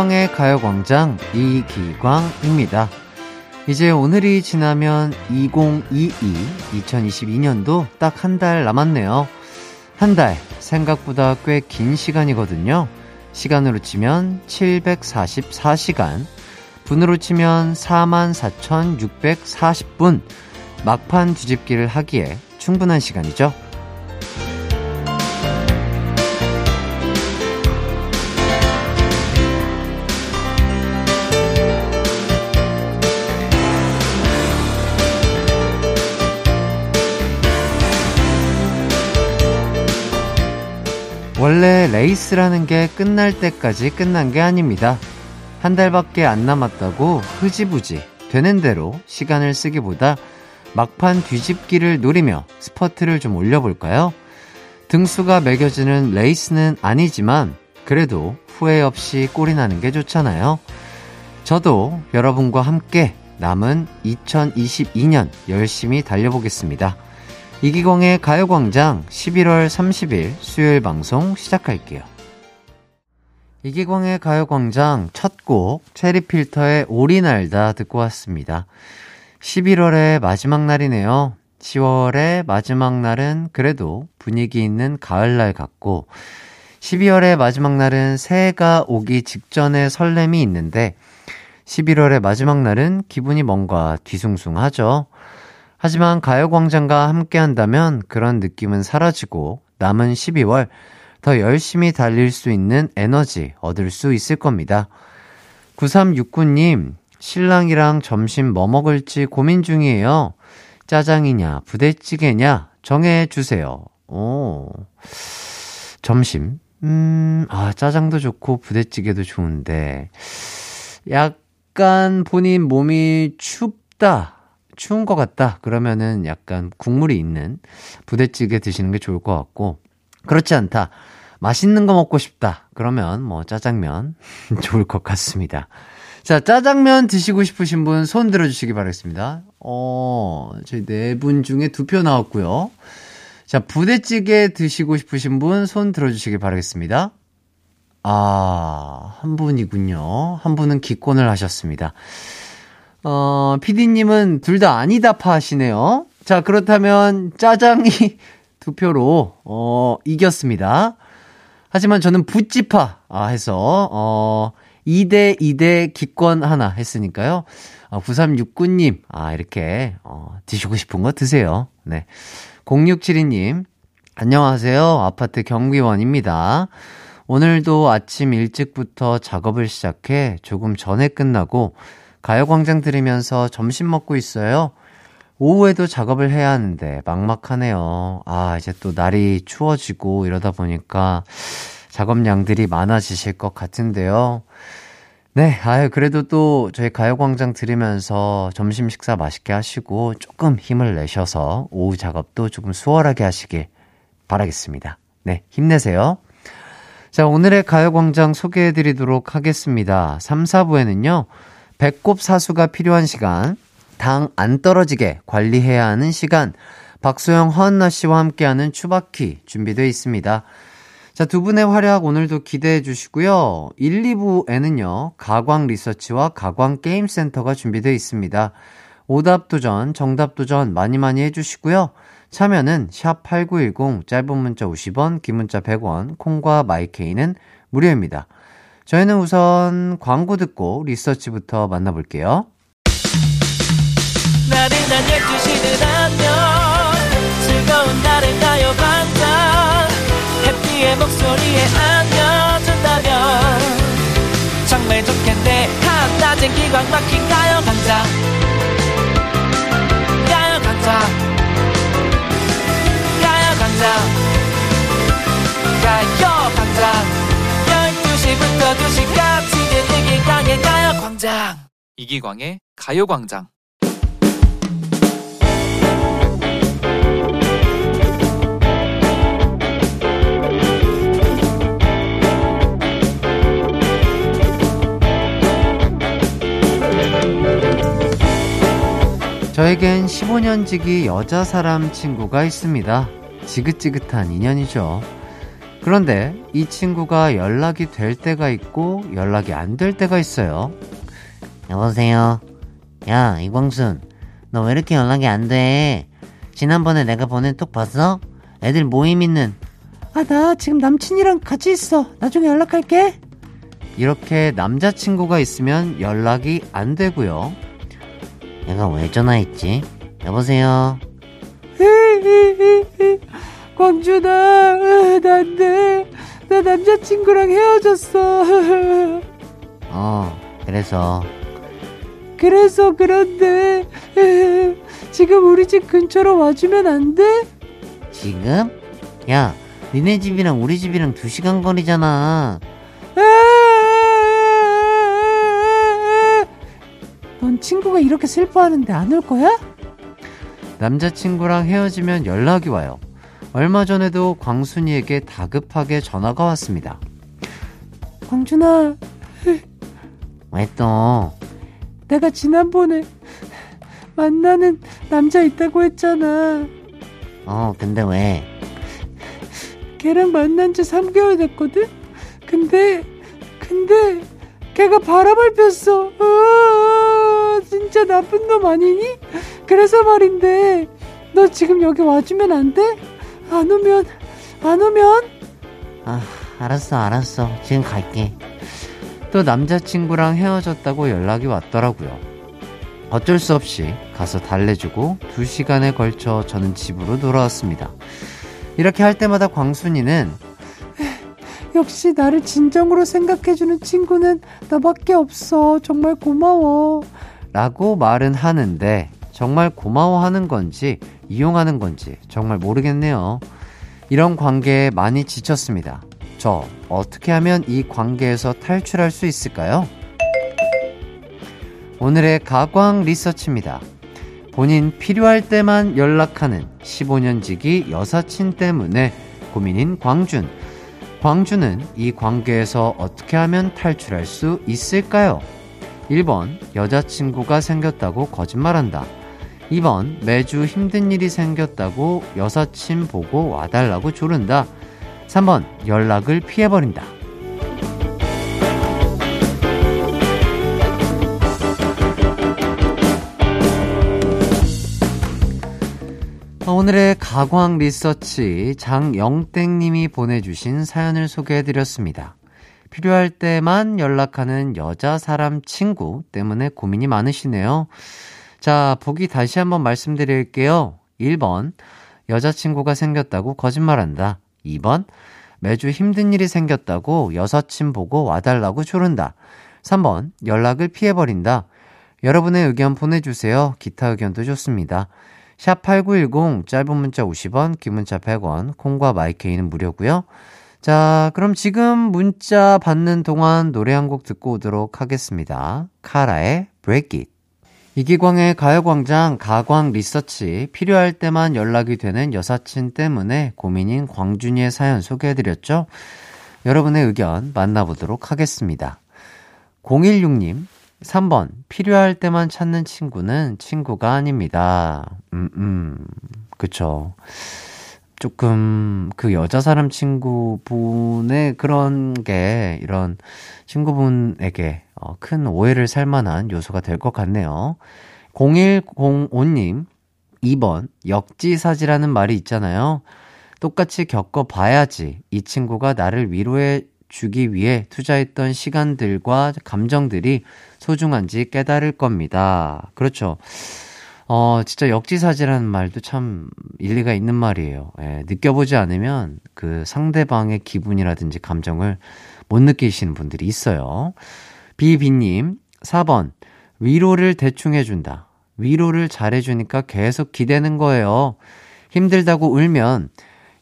이기광의 가요광장 이기광입니다. 이제 오늘이 지나면 2022, 2022년도 딱 한 달 남았네요. 한 달, 생각보다 꽤 긴 시간이거든요. 시간으로 치면 744시간, 분으로 치면 44,640분, 막판 뒤집기를 하기에 충분한 시간이죠. 원래 레이스라는 게 끝날 때까지 끝난 게 아닙니다. 한 달밖에 안 남았다고 흐지부지 되는 대로 시간을 쓰기보다 막판 뒤집기를 노리며 스퍼트를 좀 올려볼까요? 등수가 매겨지는 레이스는 아니지만 그래도 후회 없이 골인하는 게 좋잖아요. 저도 여러분과 함께 남은 2022년 열심히 달려보겠습니다. 이기광의 가요광장 11월 30일 수요일 방송 시작할게요. 이기광의 가요광장 첫 곡 체리필터의 오리 날다 듣고 왔습니다. 11월의 마지막 날이네요. 10월의 마지막 날은 그래도 분위기 있는 가을날 같고 12월의 마지막 날은 새해가 오기 직전의 설렘이 있는데 11월의 마지막 날은 기분이 뭔가 뒤숭숭하죠. 하지만 가요광장과 함께 한다면 그런 느낌은 사라지고 남은 12월 더 열심히 달릴 수 있는 에너지 얻을 수 있을 겁니다. 9369님, 신랑이랑 점심 뭐 먹을지 고민 중이에요. 짜장이냐, 부대찌개냐, 정해주세요. 오, 점심. 음, 아, 짜장도 좋고 부대찌개도 좋은데, 약간 본인 몸이 춥다. 추운 것 같다. 그러면은 약간 국물이 있는 부대찌개 드시는 게 좋을 것 같고, 그렇지 않다. 맛있는 거 먹고 싶다. 그러면 뭐 짜장면 좋을 것 같습니다. 자, 짜장면 드시고 싶으신 분 손 들어주시기 바라겠습니다. 어, 저희 네 분 중에 두 표 나왔고요. 자, 부대찌개 드시고 싶으신 분 손 들어주시기 바라겠습니다. 아, 한 분이군요. 한 분은 기권을 하셨습니다. 어, 피디님은 둘 다 아니다 파 하시네요. 자, 그렇다면 짜장이 두 표로, 어, 이겼습니다. 하지만 저는 부찌파, 아, 해서, 어, 2대 2대 기권 하나 했으니까요. 어, 9369님, 아, 이렇게, 어, 드시고 싶은 거 드세요. 네. 0672님, 안녕하세요. 아파트 경비원입니다. 오늘도 아침 일찍부터 작업을 시작해 조금 전에 끝나고 가요광장 들으면서 점심 먹고 있어요. 오후에도 작업을 해야 하는데 막막하네요. 아, 이제 또 날이 추워지고 이러다 보니까 작업량들이 많아지실 것 같은데요. 네, 아유, 그래도 또 저희 가요광장 들으면서 점심 식사 맛있게 하시고 조금 힘을 내셔서 오후 작업도 조금 수월하게 하시길 바라겠습니다. 네, 힘내세요. 자, 오늘의 가요광장 소개해 드리도록 하겠습니다. 3, 4부에는요, 배꼽 사수가 필요한 시간, 당 안 떨어지게 관리해야 하는 시간, 박소영, 허한나 씨와 함께하는 추바키 준비되어 있습니다. 자, 두 분의 활약 오늘도 기대해 주시고요. 1, 2부에는요, 가광 리서치와 가광 게임센터가 준비되어 있습니다. 오답 도전, 정답 도전 많이 많이 해주시고요. 참여는 샵 8910, 짧은 문자 50원, 긴 문자 100원, 콩과 마이케이는 무료입니다. 저희는 우선 광고 듣고 리서치부터 만나볼게요. 나른한 12시는 안녕. 즐거운 날을 가요 반짝 해피의 목소리에 안겨준다면 정말 좋겠네. 한낮엔 기광 막힌 가요 반짝 12시부터 2시까지 이기광의 가요광장 이기광의 가요광장 저에겐 15년 지기 여자 사람 친구가 있습니다. 지긋지긋한 인연이죠. 그런데 이 친구가 연락이 될 때가 있고 연락이 안 될 때가 있어요. 여보세요. 야, 이광순. 너 왜 이렇게 연락이 안 돼? 지난번에 내가 보낸 톡 봤어? 애들 모임 있는. 아, 나 지금 남친이랑 같이 있어. 나중에 연락할게. 이렇게 남자친구가 있으면 연락이 안 되고요. 얘가 왜 전화했지? 여보세요. 광준아, 난데. 나 남자친구랑 헤어졌어. 어, 그래서. 그래서 그런데. 지금 우리 집 근처로 와주면 안 돼? 지금? 야, 니네 집이랑 우리 집이랑 두 시간 거리잖아. 넌 친구가 이렇게 슬퍼하는데 안 올 거야? 남자친구랑 헤어지면 연락이 와요. 얼마 전에도 광순이에게 다급하게 전화가 왔습니다. 광준아, 왜 또? 내가 지난번에 만나는 남자 있다고 했잖아. 어, 근데 왜? 걔랑 만난 지 3개월 됐거든? 근데, 근데, 걔가 바람을 폈어. 아, 진짜 나쁜 놈 아니니? 그래서 말인데, 너 지금 여기 와주면 안 돼? 안 오면, 안 오면? 아, 알았어, 알았어. 지금 갈게. 또 남자친구랑 헤어졌다고 연락이 왔더라고요. 어쩔 수 없이 가서 달래주고 두 시간에 걸쳐 저는 집으로 돌아왔습니다. 이렇게 할 때마다 광순이는 역시 나를 진정으로 생각해주는 친구는 너밖에 없어. 정말 고마워. 라고 말은 하는데 정말 고마워하는 건지 이용하는 건지 정말 모르겠네요. 이런 관계에 많이 지쳤습니다. 저 어떻게 하면 이 관계에서 탈출할 수 있을까요? 오늘의 가광 리서치입니다. 본인 필요할 때만 연락하는 15년 지기 여사친 때문에 고민인 광준. 광준은 이 관계에서 어떻게 하면 탈출할 수 있을까요? 1번, 여자친구가 생겼다고 거짓말한다. 2번, 매주 힘든 일이 생겼다고 여사친 보고 와달라고 조른다. 3번, 연락을 피해버린다. 오늘의 가광 리서치 장영땡님이 보내주신 사연을 소개해드렸습니다. 필요할 때만 연락하는 여자 사람 친구 때문에 고민이 많으시네요. 자, 보기 다시 한번 말씀드릴게요. 1번, 여자친구가 생겼다고 거짓말한다. 2번, 매주 힘든 일이 생겼다고 여사친 보고 와달라고 조른다. 3번, 연락을 피해버린다. 여러분의 의견 보내주세요. 기타 의견도 좋습니다. 샵8910 짧은 문자 50원, 긴 문자 100원, 콩과 마이케이는 무료고요. 자, 그럼 지금 문자 받는 동안 노래 한 곡 듣고 오도록 하겠습니다. 카라의 Break It. 이기광의 가요광장 가광 리서치 필요할 때만 연락이 되는 여사친 때문에 고민인 광준이의 사연 소개해드렸죠? 여러분의 의견 만나보도록 하겠습니다. 016님, 3번, 필요할 때만 찾는 친구는 친구가 아닙니다. 음, 음, 그쵸. 조금 그 여자 사람 친구분의 그런 게 이런 친구분에게 어, 큰 오해를 살 만한 요소가 될 것 같네요. 0105님, 2번, 역지사지라는 말이 있잖아요. 똑같이 겪어봐야지 이 친구가 나를 위로해 주기 위해 투자했던 시간들과 감정들이 소중한지 깨달을 겁니다. 그렇죠. 어, 진짜 역지사지라는 말도 참 일리가 있는 말이에요. 예, 느껴보지 않으면 그 상대방의 기분이라든지 감정을 못 느끼시는 분들이 있어요. 비비님, 4번. 위로를 대충 해준다. 위로를 잘해주니까 계속 기대는 거예요. 힘들다고 울면,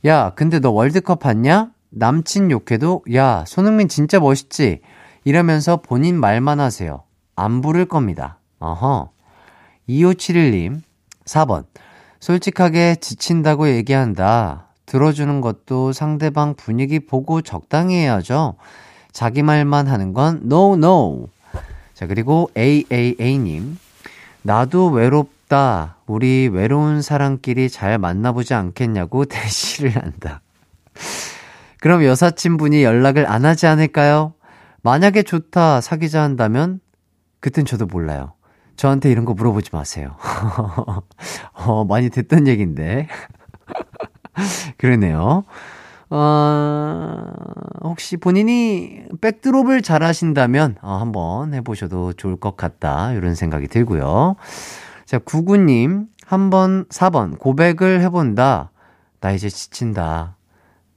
야, 근데 너 월드컵 봤냐? 남친 욕해도, 야, 손흥민 진짜 멋있지? 이러면서 본인 말만 하세요. 안 부를 겁니다. 어허. 2571님, 4번. 솔직하게 지친다고 얘기한다. 들어주는 것도 상대방 분위기 보고 적당히 해야죠. 자기 말만 하는 건 no, no. 자, 그리고 AAA님. 나도 외롭다. 우리 외로운 사람끼리 잘 만나보지 않겠냐고 대시를 한다. 그럼 여사친분이 연락을 안 하지 않을까요? 만약에 좋다, 사귀자 한다면, 그땐 저도 몰라요. 저한테 이런 거 물어보지 마세요. 어, 많이 됐던 얘기인데. 그러네요. 어, 혹시 본인이 백드롭을 잘 하신다면, 어, 한번 해보셔도 좋을 것 같다. 이런 생각이 들고요. 자, 구구님, 한번, 4번, 고백을 해본다. 나 이제 지친다.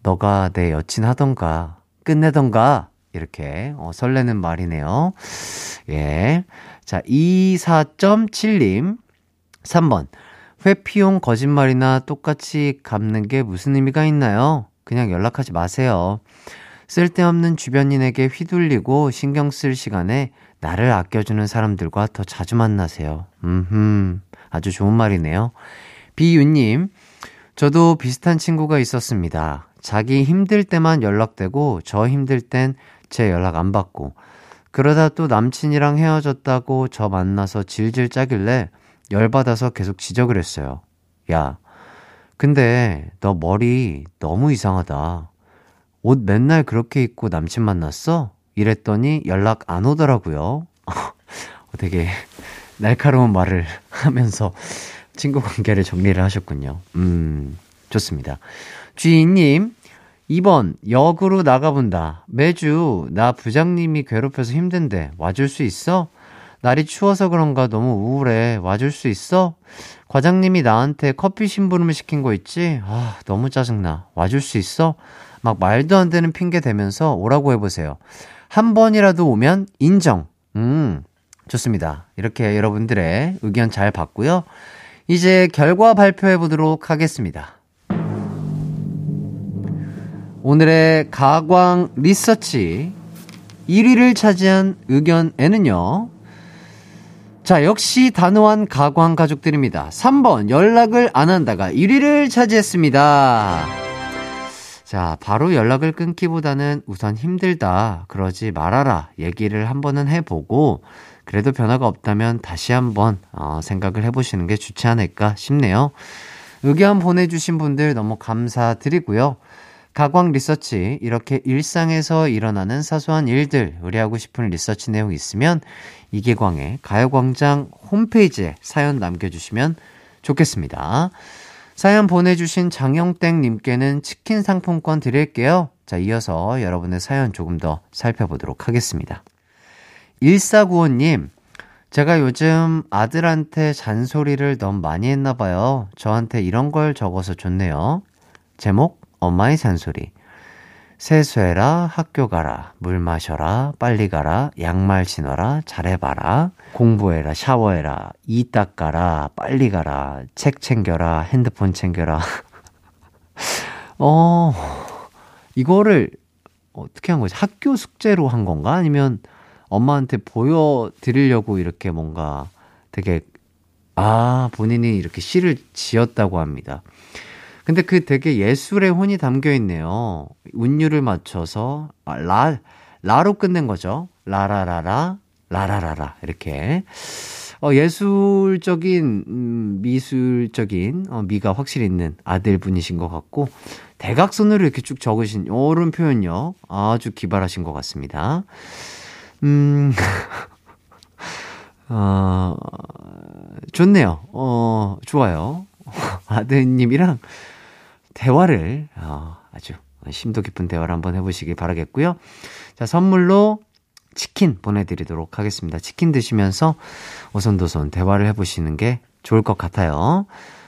너가 내 여친 하던가, 끝내던가, 이렇게, 어, 설레는 말이네요. 예. 자, 24.7님, 3번, 회피용 거짓말이나 똑같이 갚는 게 무슨 의미가 있나요? 그냥 연락하지 마세요. 쓸데없는 주변인에게 휘둘리고 신경 쓸 시간에 나를 아껴주는 사람들과 더 자주 만나세요. 음, 아주 좋은 말이네요. 비유님, 저도 비슷한 친구가 있었습니다. 자기 힘들 때만 연락되고 저 힘들 땐 제 연락 안 받고 그러다 또 남친이랑 헤어졌다고 저 만나서 질질 짜길래 열받아서 계속 지적을 했어요. 야, 근데 너 머리 너무 이상하다. 옷 맨날 그렇게 입고 남친 만났어? 이랬더니 연락 안 오더라고요. 되게 날카로운 말을 하면서 친구 관계를 정리를 하셨군요. 음, 좋습니다. 주인님, 2번, 역으로 나가본다. 매주 나 부장님이 괴롭혀서 힘든데 와줄 수 있어? 날이 추워서 그런가 너무 우울해. 와줄 수 있어? 과장님이 나한테 커피 심부름을 시킨 거 있지? 아, 너무 짜증나. 와줄 수 있어? 막 말도 안 되는 핑계 대면서 오라고 해보세요. 한 번이라도 오면 인정. 음, 좋습니다. 이렇게 여러분들의 의견 잘 봤고요. 이제 결과 발표해 보도록 하겠습니다. 오늘의 가광 리서치 1위를 차지한 의견에는요. 자, 역시 단호한 가광 가족들입니다. 3번, 연락을 안 한다가 1위를 차지했습니다. 자, 바로 연락을 끊기보다는 우선 힘들다, 그러지 말아라, 얘기를 한 번은 해보고, 그래도 변화가 없다면 다시 한번, 어, 생각을 해보시는 게 좋지 않을까 싶네요. 의견 보내주신 분들 너무 감사드리고요. 가광 리서치 이렇게 일상에서 일어나는 사소한 일들 의뢰하고 싶은 리서치 내용 있으면 이계광의 가요광장 홈페이지에 사연 남겨주시면 좋겠습니다. 사연 보내주신 장영땡님께는 치킨 상품권 드릴게요. 자, 이어서 여러분의 사연 조금 더 살펴보도록 하겠습니다. 1495님, 제가 요즘 아들한테 잔소리를 너무 많이 했나봐요. 저한테 이런 걸 적어서 좋네요. 제목, 엄마의 잔소리. 세수해라, 학교 가라, 물 마셔라, 빨리 가라, 양말 신어라, 잘해봐라, 공부해라, 샤워해라, 이 닦아라, 빨리 가라, 책 챙겨라, 핸드폰 챙겨라. 어, 이거를 어떻게 한 거지? 학교 숙제로 한 건가? 아니면 엄마한테 보여드리려고 이렇게 뭔가 되게, 아, 본인이 이렇게 시를 지었다고 합니다. 근데 그 되게 예술의 혼이 담겨 있네요. 운율을 맞춰서, 아, 라, 라로 끝낸 거죠. 라라라라, 라라라라. 이렇게. 어, 예술적인, 음, 미술적인, 어, 미가 확실히 있는 아들분이신 것 같고, 대각선으로 이렇게 쭉 적으신 요런 표현요. 아주 기발하신 것 같습니다. 음, 어, 좋네요. 어, 좋아요. 아드님이랑 대화를, 어, 아주 심도 깊은 대화를 한번 해보시길 바라겠고요. 자, 선물로 치킨 보내드리도록 하겠습니다. 치킨 드시면서 오손도손 대화를 해보시는 게 좋을 것 같아요.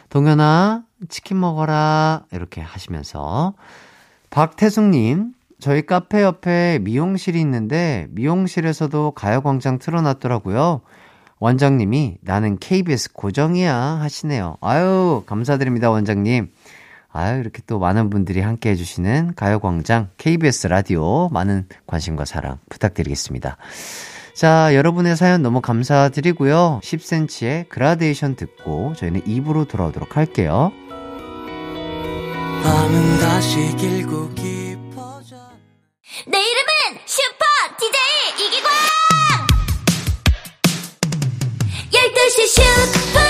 동현아, 치킨 먹어라. 이렇게 하시면서. 박태숙님, 저희 카페 옆에 미용실이 있는데 미용실에서도 가요광장 틀어놨더라고요. 원장님이 나는 KBS 고정이야 하시네요. 아유, 감사드립니다, 원장님. 아유, 이렇게 또 많은 분들이 함께 해주시는 가요광장 KBS 라디오 많은 관심과 사랑 부탁드리겠습니다. 자, 여러분의 사연 너무 감사드리고요. 10cm의 그라데이션 듣고 저희는 2부로 돌아오도록 할게요. 밤은 다시 길고 깊어져 내 이름은 슈퍼 DJ 이기광 12시 슈퍼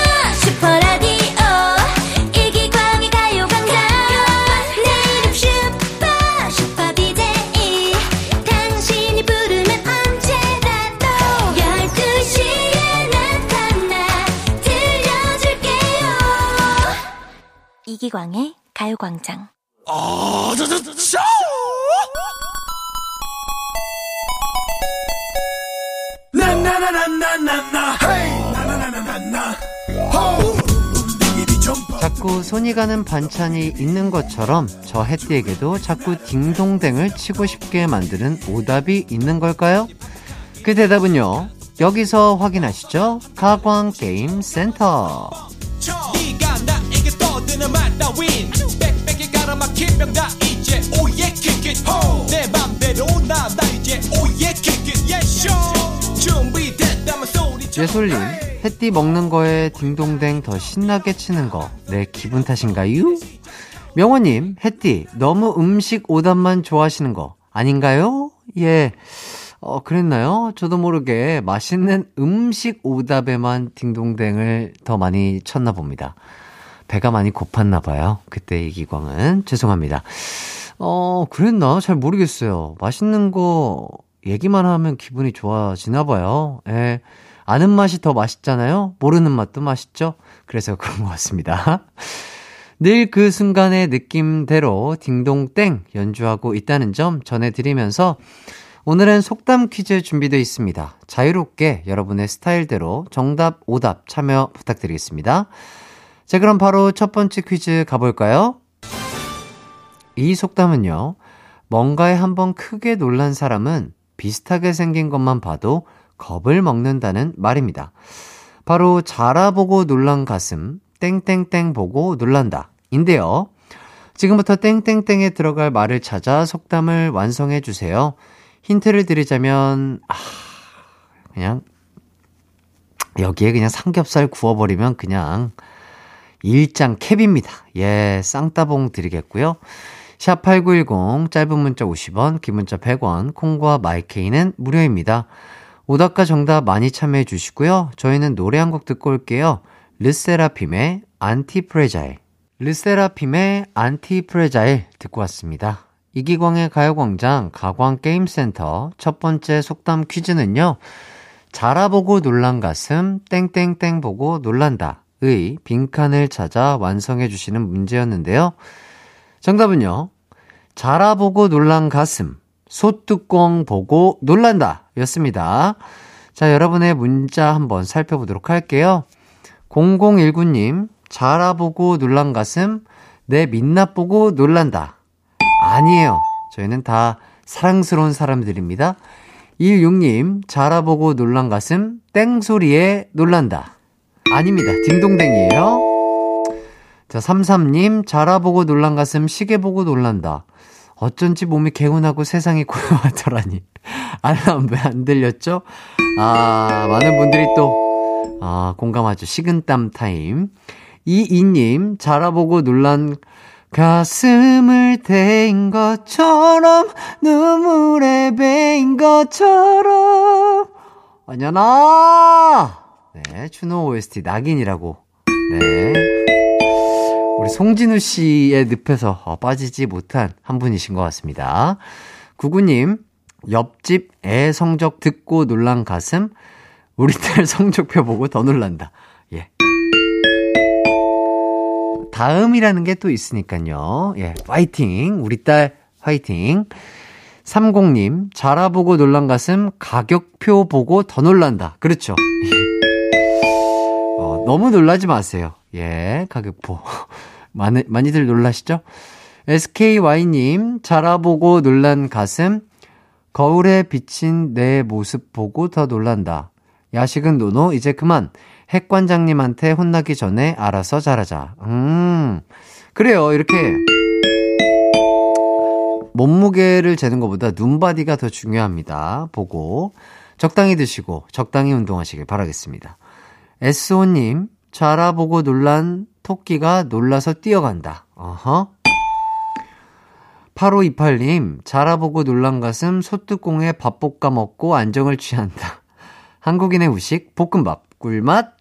이기광의 가요광장. 자꾸 손이 가는 반찬이 있는 것처럼 저 해띠에게도 자꾸 딩동댕을 치고 싶게 만드는 오답이 있는 걸까요? 그 대답은요. 여기서 확인하시죠. 가광 게임 센터. 따윈 빽빽이 가로막힌 병다 이제 오예 킥잇 내 맘대로 나다 이제 오예 킥잇 예쇼 준비됐다면 소리 예솔님, 해띠 먹는 거에 딩동댕 더 신나게 치는 거, 내 기분 탓인가요? 명호님, 해띠, 너무 음식 오답만 좋아하시는 거, 아닌가요? 예. 어, 그랬나요? 저도 모르게 맛있는 음식 오답에만 딩동댕을 더 많이 쳤나 봅니다. 배가 많이 고팠나 봐요. 그때 이기광은. 죄송합니다. 어, 그랬나? 잘 모르겠어요. 맛있는 거 얘기만 하면 기분이 좋아지나 봐요. 예. 아는 맛이 더 맛있잖아요? 모르는 맛도 맛있죠? 그래서 그런 것 같습니다. 늘 그 순간의 느낌대로 딩동땡 연주하고 있다는 점 전해드리면서 오늘은 속담 퀴즈 준비되어 있습니다. 자유롭게 여러분의 스타일대로 정답, 오답 참여 부탁드리겠습니다. 자, 그럼 바로 첫 번째 퀴즈 가볼까요? 이 속담은요, 뭔가에 한번 크게 놀란 사람은 비슷하게 생긴 것만 봐도 겁을 먹는다는 말입니다. 바로 자라보고 놀란 가슴, 땡땡땡 보고 놀란다. 인데요. 지금부터 땡땡땡에 들어갈 말을 찾아 속담을 완성해 주세요. 힌트를 드리자면, 아, 그냥, 여기에 그냥 삼겹살 구워버리면 그냥 일장 캡입니다. 예, 쌍따봉 드리겠고요. 샵8910, 짧은 문자 50원, 긴 문자 100원, 콩과 마이케이는 무료입니다. 오답과 정답 많이 참여해 주시고요. 저희는 노래 한 곡 듣고 올게요. 르세라핌의 ANTIFRAGILE. 르세라핌의 ANTIFRAGILE 듣고 왔습니다. 이기광의 가요광장 가광게임센터 첫 번째 속담 퀴즈는요. 자라보고 놀란 가슴 땡땡땡 보고 놀란다. 의 빈칸을 찾아 완성해 주시는 문제였는데요. 정답은요. 자라보고 놀란 가슴 소뚜껑 보고 놀란다 였습니다. 자, 여러분의 문자 한번 살펴보도록 할게요. 0019님, 자라보고 놀란 가슴, 내 민낯 보고 놀란다. 아니에요. 저희는 다 사랑스러운 사람들입니다. 16님, 자라보고 놀란 가슴, 땡소리에 놀란다. 아닙니다. 딩동댕이에요. 자, 33님, 자라보고 놀란 가슴, 시계 보고 놀란다. 어쩐지 몸이 개운하고 세상이 고요하더라니. 알람 왜 안 들렸죠? 아, 많은 분들이 또, 아, 공감하죠. 식은땀 타임. 이이님, 자라보고 놀란 가슴을 대인 것처럼, 눈물에 베인 것처럼, 안녕나! 네, 추노 OST 낙인이라고. 네. 우리 송진우 씨의 늪에서 어, 빠지지 못한 한 분이신 것 같습니다. 구구님, 옆집 애 성적 듣고 놀란 가슴, 우리 딸 성적표 보고 더 놀란다. 예. 다음이라는 게 또 있으니까요. 예, 파이팅. 우리 딸 화이팅. 30님, 자라보고 놀란 가슴, 가격표 보고 더 놀란다. 그렇죠. 어, 너무 놀라지 마세요. 예, 가격표. 많이, 많이들 놀라시죠? SKY님, 자라보고 놀란 가슴, 거울에 비친 내 모습 보고 더 놀란다. 야식은 노노, 이제 그만. 핵관장님한테 혼나기 전에 알아서 잘하자. 음, 그래요. 이렇게 몸무게를 재는 것보다 눈바디가 더 중요합니다. 보고 적당히 드시고 적당히 운동하시길 바라겠습니다. SO님, 자라보고 놀란 토끼가 놀라서 뛰어간다. 어허. 8528님, 자라보고 놀란 가슴 소뚜껑에 밥 볶아 먹고 안정을 취한다. 한국인의 후식, 볶음밥, 꿀맛.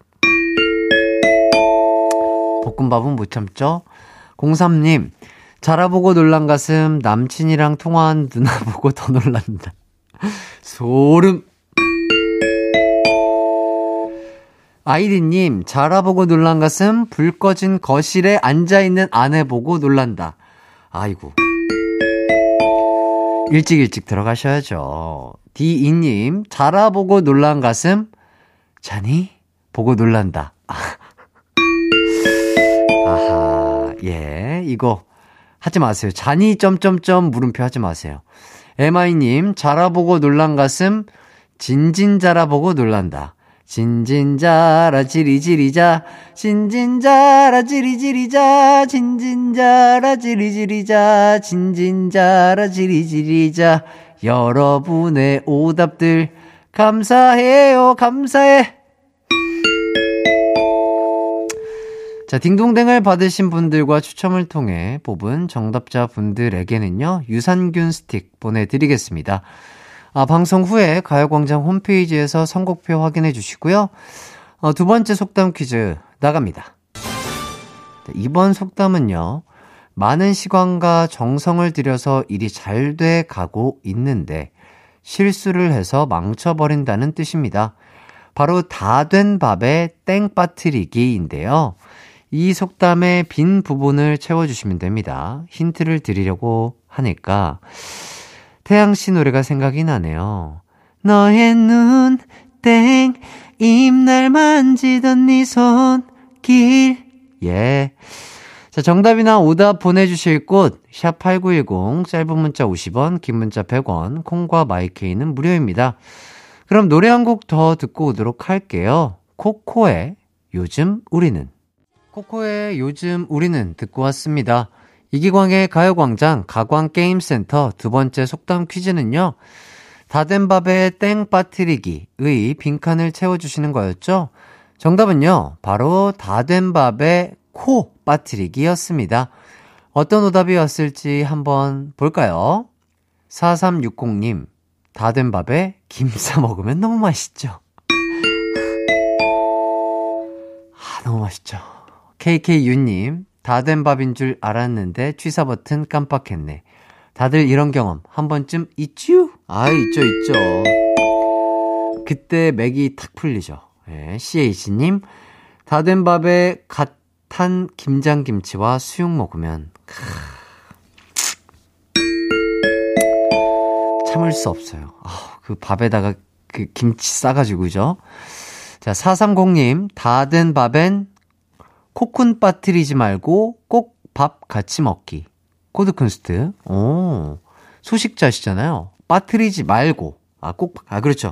볶음밥은 못 참죠? 03님, 자라보고 놀란 가슴, 남친이랑 통화한 누나 보고 더 놀란다. 소름. 아이디님, 자라보고 놀란 가슴, 불 꺼진 거실에 앉아있는 아내 보고 놀란다. 아이고. 일찍 일찍 들어가셔야죠. D2님, 자라보고 놀란 가슴, 자니? 보고 놀란다. 아하, 예, 이거 하지 마세요. 자니 점점점 물음표 하지 마세요. 에마이님, 자라보고 놀란 가슴, 진진 자라보고 놀란다. 진진자라 지리지리자 진진자라 지리지리자 진진자라 지리지리자 진진자라 지리지리자 여러분의 오답들 감사해요 감사해 자, 딩동댕을 받으신 분들과 추첨을 통해 뽑은 정답자 분들에게는요, 유산균 스틱 보내드리겠습니다. 아, 방송 후에 가요광장 홈페이지에서 선곡표 확인해 주시고요. 어, 두 번째 속담 퀴즈 나갑니다. 네, 이번 속담은요, 많은 시간과 정성을 들여서 일이 잘 돼 가고 있는데, 실수를 해서 망쳐버린다는 뜻입니다. 바로 다 된 밥에 땡 빠뜨리기인데요. 이 속담의 빈 부분을 채워주시면 됩니다. 힌트를 드리려고 하니까 태양 씨 노래가 생각이 나네요. 너의 눈, 땡, 입날 만지던 네 손길. 예. 자, 정답이나 오답 보내주실 곳, 샵8910, 짧은 문자 50원, 긴 문자 100원, 콩과 마이케이는 무료입니다. 그럼 노래 한 곡 더 듣고 오도록 할게요. 코코의 요즘 우리는. 코코의 요즘 우리는 듣고 왔습니다. 이기광의 가요광장 가광게임센터 두 번째 속담 퀴즈는요. 다된 밥에 땡 빠뜨리기의 빈칸을 채워주시는 거였죠. 정답은요. 바로 다된 밥에 코 빠뜨리기였습니다. 어떤 오답이 왔을지 한번 볼까요? 4360님, 다된 밥에 김 싸 먹으면 너무 맛있죠. 아, 너무 맛있죠. KK유님, 다 된 밥인 줄 알았는데 취사 버튼 깜빡했네. 다들 이런 경험 한 번쯤 있죠? 아, 있죠, 있죠. 그때 맥이 탁 풀리죠. 예, CH님, 다 된 밥에 갓 탄 김장김치와 수육 먹으면, 크... 참을 수 없어요. 아, 그 밥에다가 그 김치 싸가지고, 그죠? 자, 430님, 다 된 밥엔 코쿤 빠뜨리지 말고 꼭 밥 같이 먹기. 코드쿤스트. 오, 소식자시잖아요. 빠뜨리지 말고. 아, 꼭, 아, 그렇죠.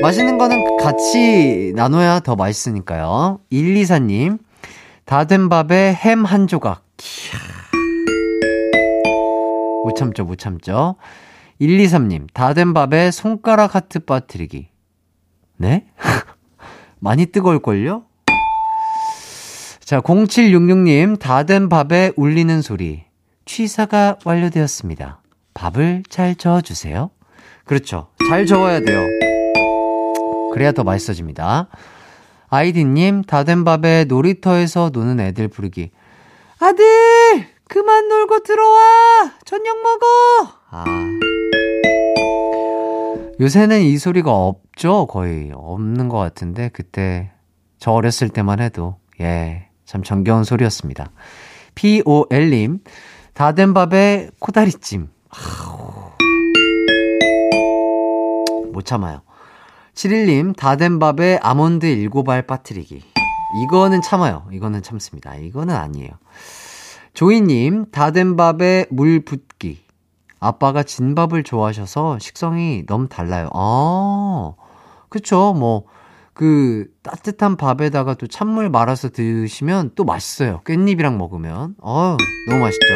맛있는 거는 같이 나눠야 더 맛있으니까요. 124님, 다 된 밥에 햄 한 조각. 이야. 못 참죠, 못 참죠. 123님, 다 된 밥에 손가락 하트 빠뜨리기. 네? 많이 뜨거울걸요? 자, 0766님, 다 된 밥에 울리는 소리. 취사가 완료되었습니다. 밥을 잘 저어주세요. 그렇죠. 잘 저어야 돼요. 그래야 더 맛있어집니다. 아이디님, 다 된 밥에 놀이터에서 노는 애들 부르기. 아들! 그만 놀고 들어와! 저녁 먹어! 아. 요새는 이 소리가 없죠? 거의. 없는 것 같은데, 그때, 저 어렸을 때만 해도, 예. 참 정겨운 소리였습니다. POL님, 다 된 밥에 코다리찜. 못 참아요. 71님, 다 된 밥에 아몬드 7알 빠뜨리기. 이거는 참아요. 이거는 참습니다. 이거는 아니에요. 조이님, 다 된 밥에 물 붓기. 아빠가 진밥을 좋아하셔서 식성이 너무 달라요. 아, 그쵸. 뭐, 그 따뜻한 밥에다가 또 찬물 말아서 드시면 또 맛있어요. 깻잎이랑 먹으면. 어 너무 맛있죠?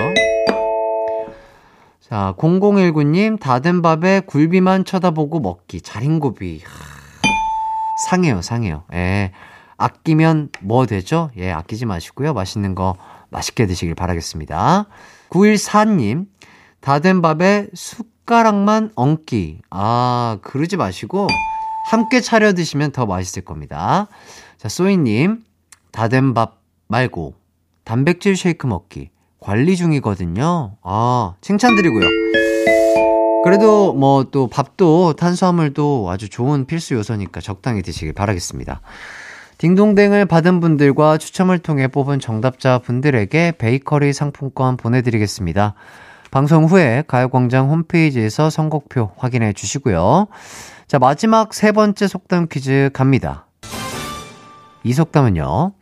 자, 0019님, 다 된 밥에 굴비만 쳐다보고 먹기. 자린고비. 상해요, 상해요. 예. 아끼면 뭐 되죠? 예, 아끼지 마시고요. 맛있는 거 맛있게 드시길 바라겠습니다. 914님, 다 된 밥에 숟가락만 얹기. 아, 그러지 마시고, 함께 차려 드시면 더 맛있을 겁니다. 자, 소희님, 다된 밥 말고, 단백질 쉐이크 먹기. 관리 중이거든요. 아, 칭찬드리고요. 그래도 뭐 또 밥도 탄수화물도 아주 좋은 필수 요소니까 적당히 드시길 바라겠습니다. 딩동댕을 받은 분들과 추첨을 통해 뽑은 정답자 분들에게 베이커리 상품권 보내드리겠습니다. 방송 후에 가요광장 홈페이지에서 선곡표 확인해 주시고요. 자, 마지막 세 번째 속담 퀴즈 갑니다. 이 속담은요.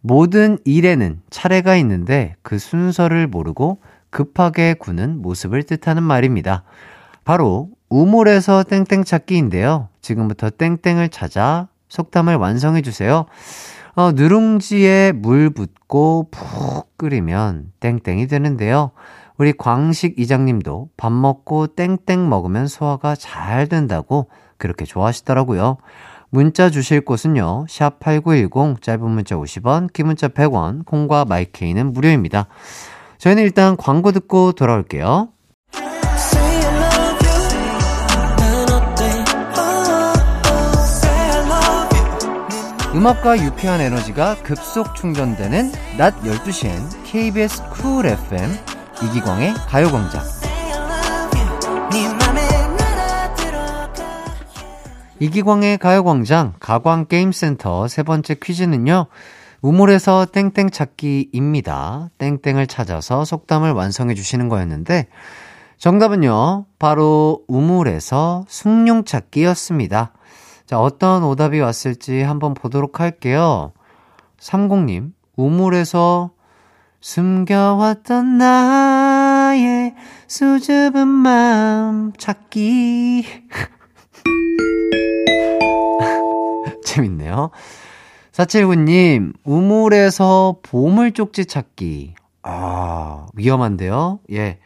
모든 일에는 차례가 있는데 그 순서를 모르고 급하게 구는 모습을 뜻하는 말입니다. 바로 우물에서 땡땡 찾기인데요. 지금부터 땡땡을 찾아 속담을 완성해 주세요. 어, 누룽지에 물 붓고 푹 끓이면 땡땡이 되는데요. 우리 광식 이장님도 밥 먹고 땡땡 먹으면 소화가 잘 된다고 그렇게 좋아하시더라고요. 문자 주실 곳은요. 샵 8910 짧은 문자 50원, 긴 문자 100원, 콩과 마이케이는 무료입니다. 저희는 일단 광고 듣고 돌아올게요. 음악과 유쾌한 에너지가 급속 충전되는 낮 12시엔 KBS 쿨 FM 이기광의 가요광장. 이기광의 가요광장 가광게임센터 세 번째 퀴즈는요. 우물에서 땡땡 찾기입니다. 땡땡을 찾아서 속담을 완성해 주시는 거였는데 정답은요. 바로 우물에서 숭늉 찾기였습니다. 자, 어떤 오답이 왔을지 한번 보도록 할게요. 30님, 우물에서 숨겨왔던 나의 수줍은 마음 찾기. 재밌네요. 479님, 우물에서 보물 쪽지 찾기. 아, 위험한데요? 예.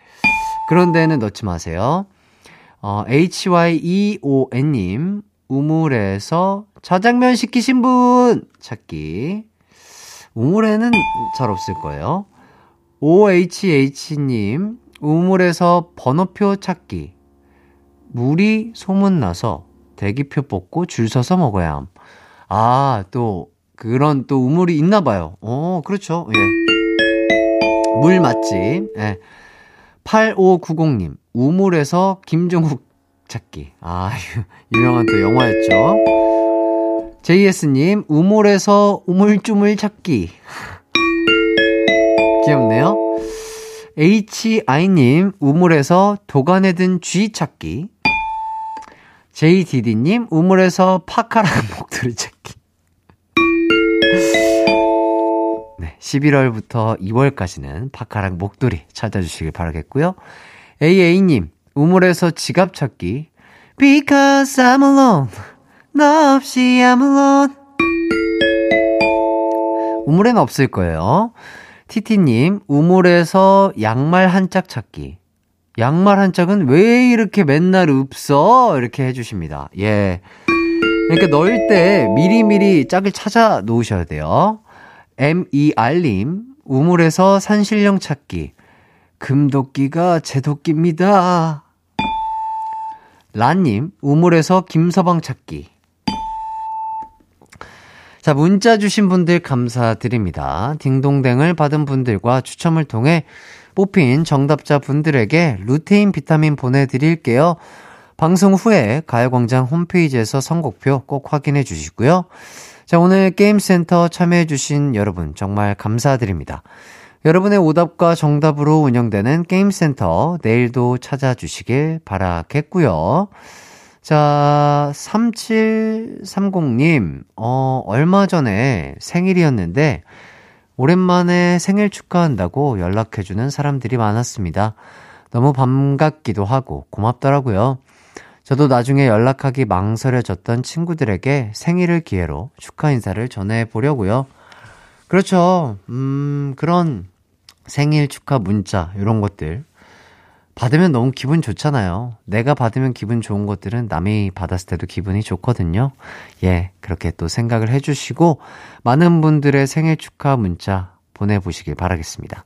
그런 데는 넣지 마세요. 어, HYEON님, 우물에서 자장면 시키신 분 찾기. 우물에는 잘 없을 거예요. OHH님, 우물에서 번호표 찾기. 물이 소문나서 대기표 뽑고 줄 서서 먹어야 함. 아, 또, 그런 또 우물이 있나 봐요. 어, 그렇죠. 예. 물 맛집. 예. 8590님, 우물에서 김종국 찾기. 아, 유명한 또 영화였죠. JS님, 우물에서 우물쭈물 찾기. 귀엽네요. HI님, 우물에서 도간에 든 쥐 찾기. JDD님, 우물에서 파카랑 목도리 찾기. 네, 11월부터 2월까지는 파카랑 목도리 찾아주시길 바라겠고요. AA님, 우물에서 지갑 찾기. Because I'm alone. 너 없이 I'm alone. 우물에는 없을 거예요. 티티님, 우물에서 양말 한 짝 찾기. 양말 한 짝은 왜 이렇게 맨날 없어? 이렇게 해주십니다. 예. 그러니까 넣을 때 미리미리 짝을 찾아 놓으셔야 돼요. MER님, 우물에서 산신령 찾기. 금도끼가 제 도끼입니다. 라님, 우물에서 김서방 찾기. 자, 문자 주신 분들 감사드립니다. 딩동댕을 받은 분들과 추첨을 통해 뽑힌 정답자 분들에게 루테인 비타민 보내드릴게요. 방송 후에 가요광장 홈페이지에서 선곡표 꼭 확인해 주시고요. 자, 오늘 게임센터 참여해주신 여러분 정말 감사드립니다. 여러분의 오답과 정답으로 운영되는 게임센터 내일도 찾아주시길 바라겠고요. 자, 3730님, 어, 얼마 전에 생일이었는데, 오랜만에 생일 축하한다고 연락해주는 사람들이 많았습니다. 너무 반갑기도 하고 고맙더라고요. 저도 나중에 연락하기 망설여졌던 친구들에게 생일을 기회로 축하 인사를 전해보려고요. 그렇죠. 음, 그런 생일 축하 문자, 이런 것들. 받으면 너무 기분 좋잖아요. 내가 받으면 기분 좋은 것들은 남이 받았을 때도 기분이 좋거든요. 예, 그렇게 또 생각을 해주시고, 많은 분들의 생일 축하 문자 보내보시길 바라겠습니다.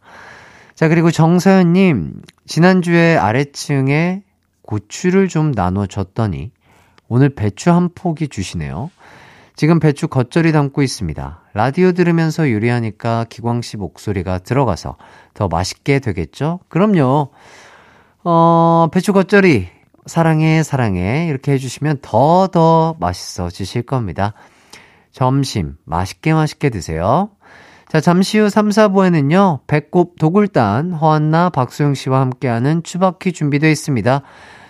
자, 그리고 정서연님, 지난주에 아래층에 고추를 좀 나눠줬더니, 오늘 배추 한 포기 주시네요. 지금 배추 겉절이 담고 있습니다. 라디오 들으면서 요리하니까 기광 씨 목소리가 들어가서 더 맛있게 되겠죠? 그럼요. 어, 배추 겉절이, 사랑해, 사랑해. 이렇게 해주시면 더, 더 맛있어지실 겁니다. 점심 맛있게 맛있게 드세요. 자, 잠시 후 3, 4부에는요, 배꼽 도굴단, 허한나, 박소영 씨와 함께하는 추바퀴 준비되어 있습니다.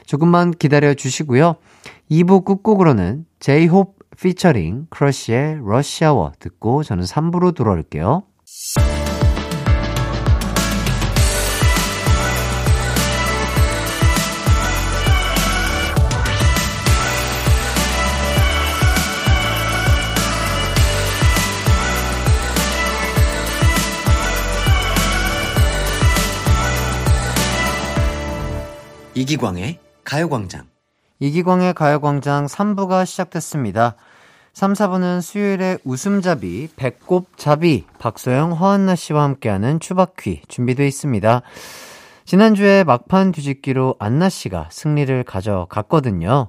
조금만 기다려 주시고요. 2부 끝곡으로는 제이홉 피처링 크러쉬의 러시아워 듣고 저는 3부로 돌아올게요. 이기광의 가요광장. 이기광의 가요광장 3부가 시작됐습니다. 3, 4부는 수요일에 웃음잡이, 배꼽잡이, 박소영, 허한나 씨와 함께하는 추바퀴 준비되어 있습니다. 지난주에 막판 뒤집기로 안나 씨가 승리를 가져갔거든요.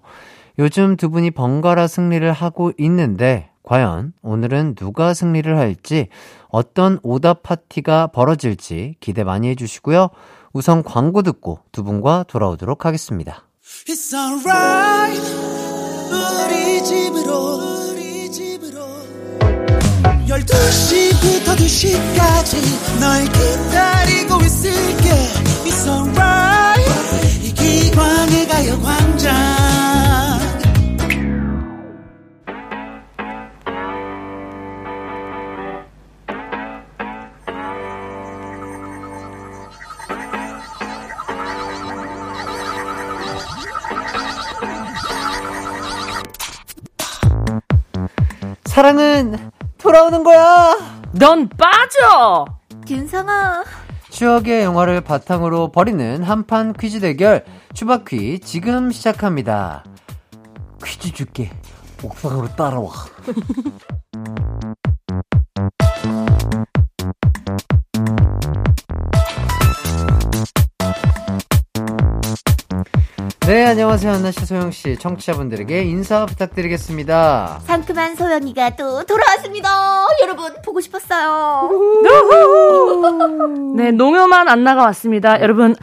요즘 두 분이 번갈아 승리를 하고 있는데, 과연 오늘은 누가 승리를 할지, 어떤 오답 파티가 벌어질지 기대 많이 해주시고요. 우선 광고 듣고 두 분과 돌아오도록 하겠습니다. It's alright. 우리 집으로 우리 집으로. 12시부터 2시까지 널 기다리고 있을게. It's alright. 이기광의 가요광장 사랑은 돌아오는 거야! 넌 빠져! 윤상아. 추억의 영화를 바탕으로 벌이는 한판 퀴즈 대결 추바퀴 지금 시작합니다. 퀴즈 줄게. 옥상으로 따라와. 네, 안녕하세요. 한나씨, 소영씨. 청취자분들에게 인사 부탁드리겠습니다. 상큼한 소연이가 또 돌아왔습니다. 여러분, 보고 싶었어요. 네, 농요만 안 나가 왔습니다. 여러분,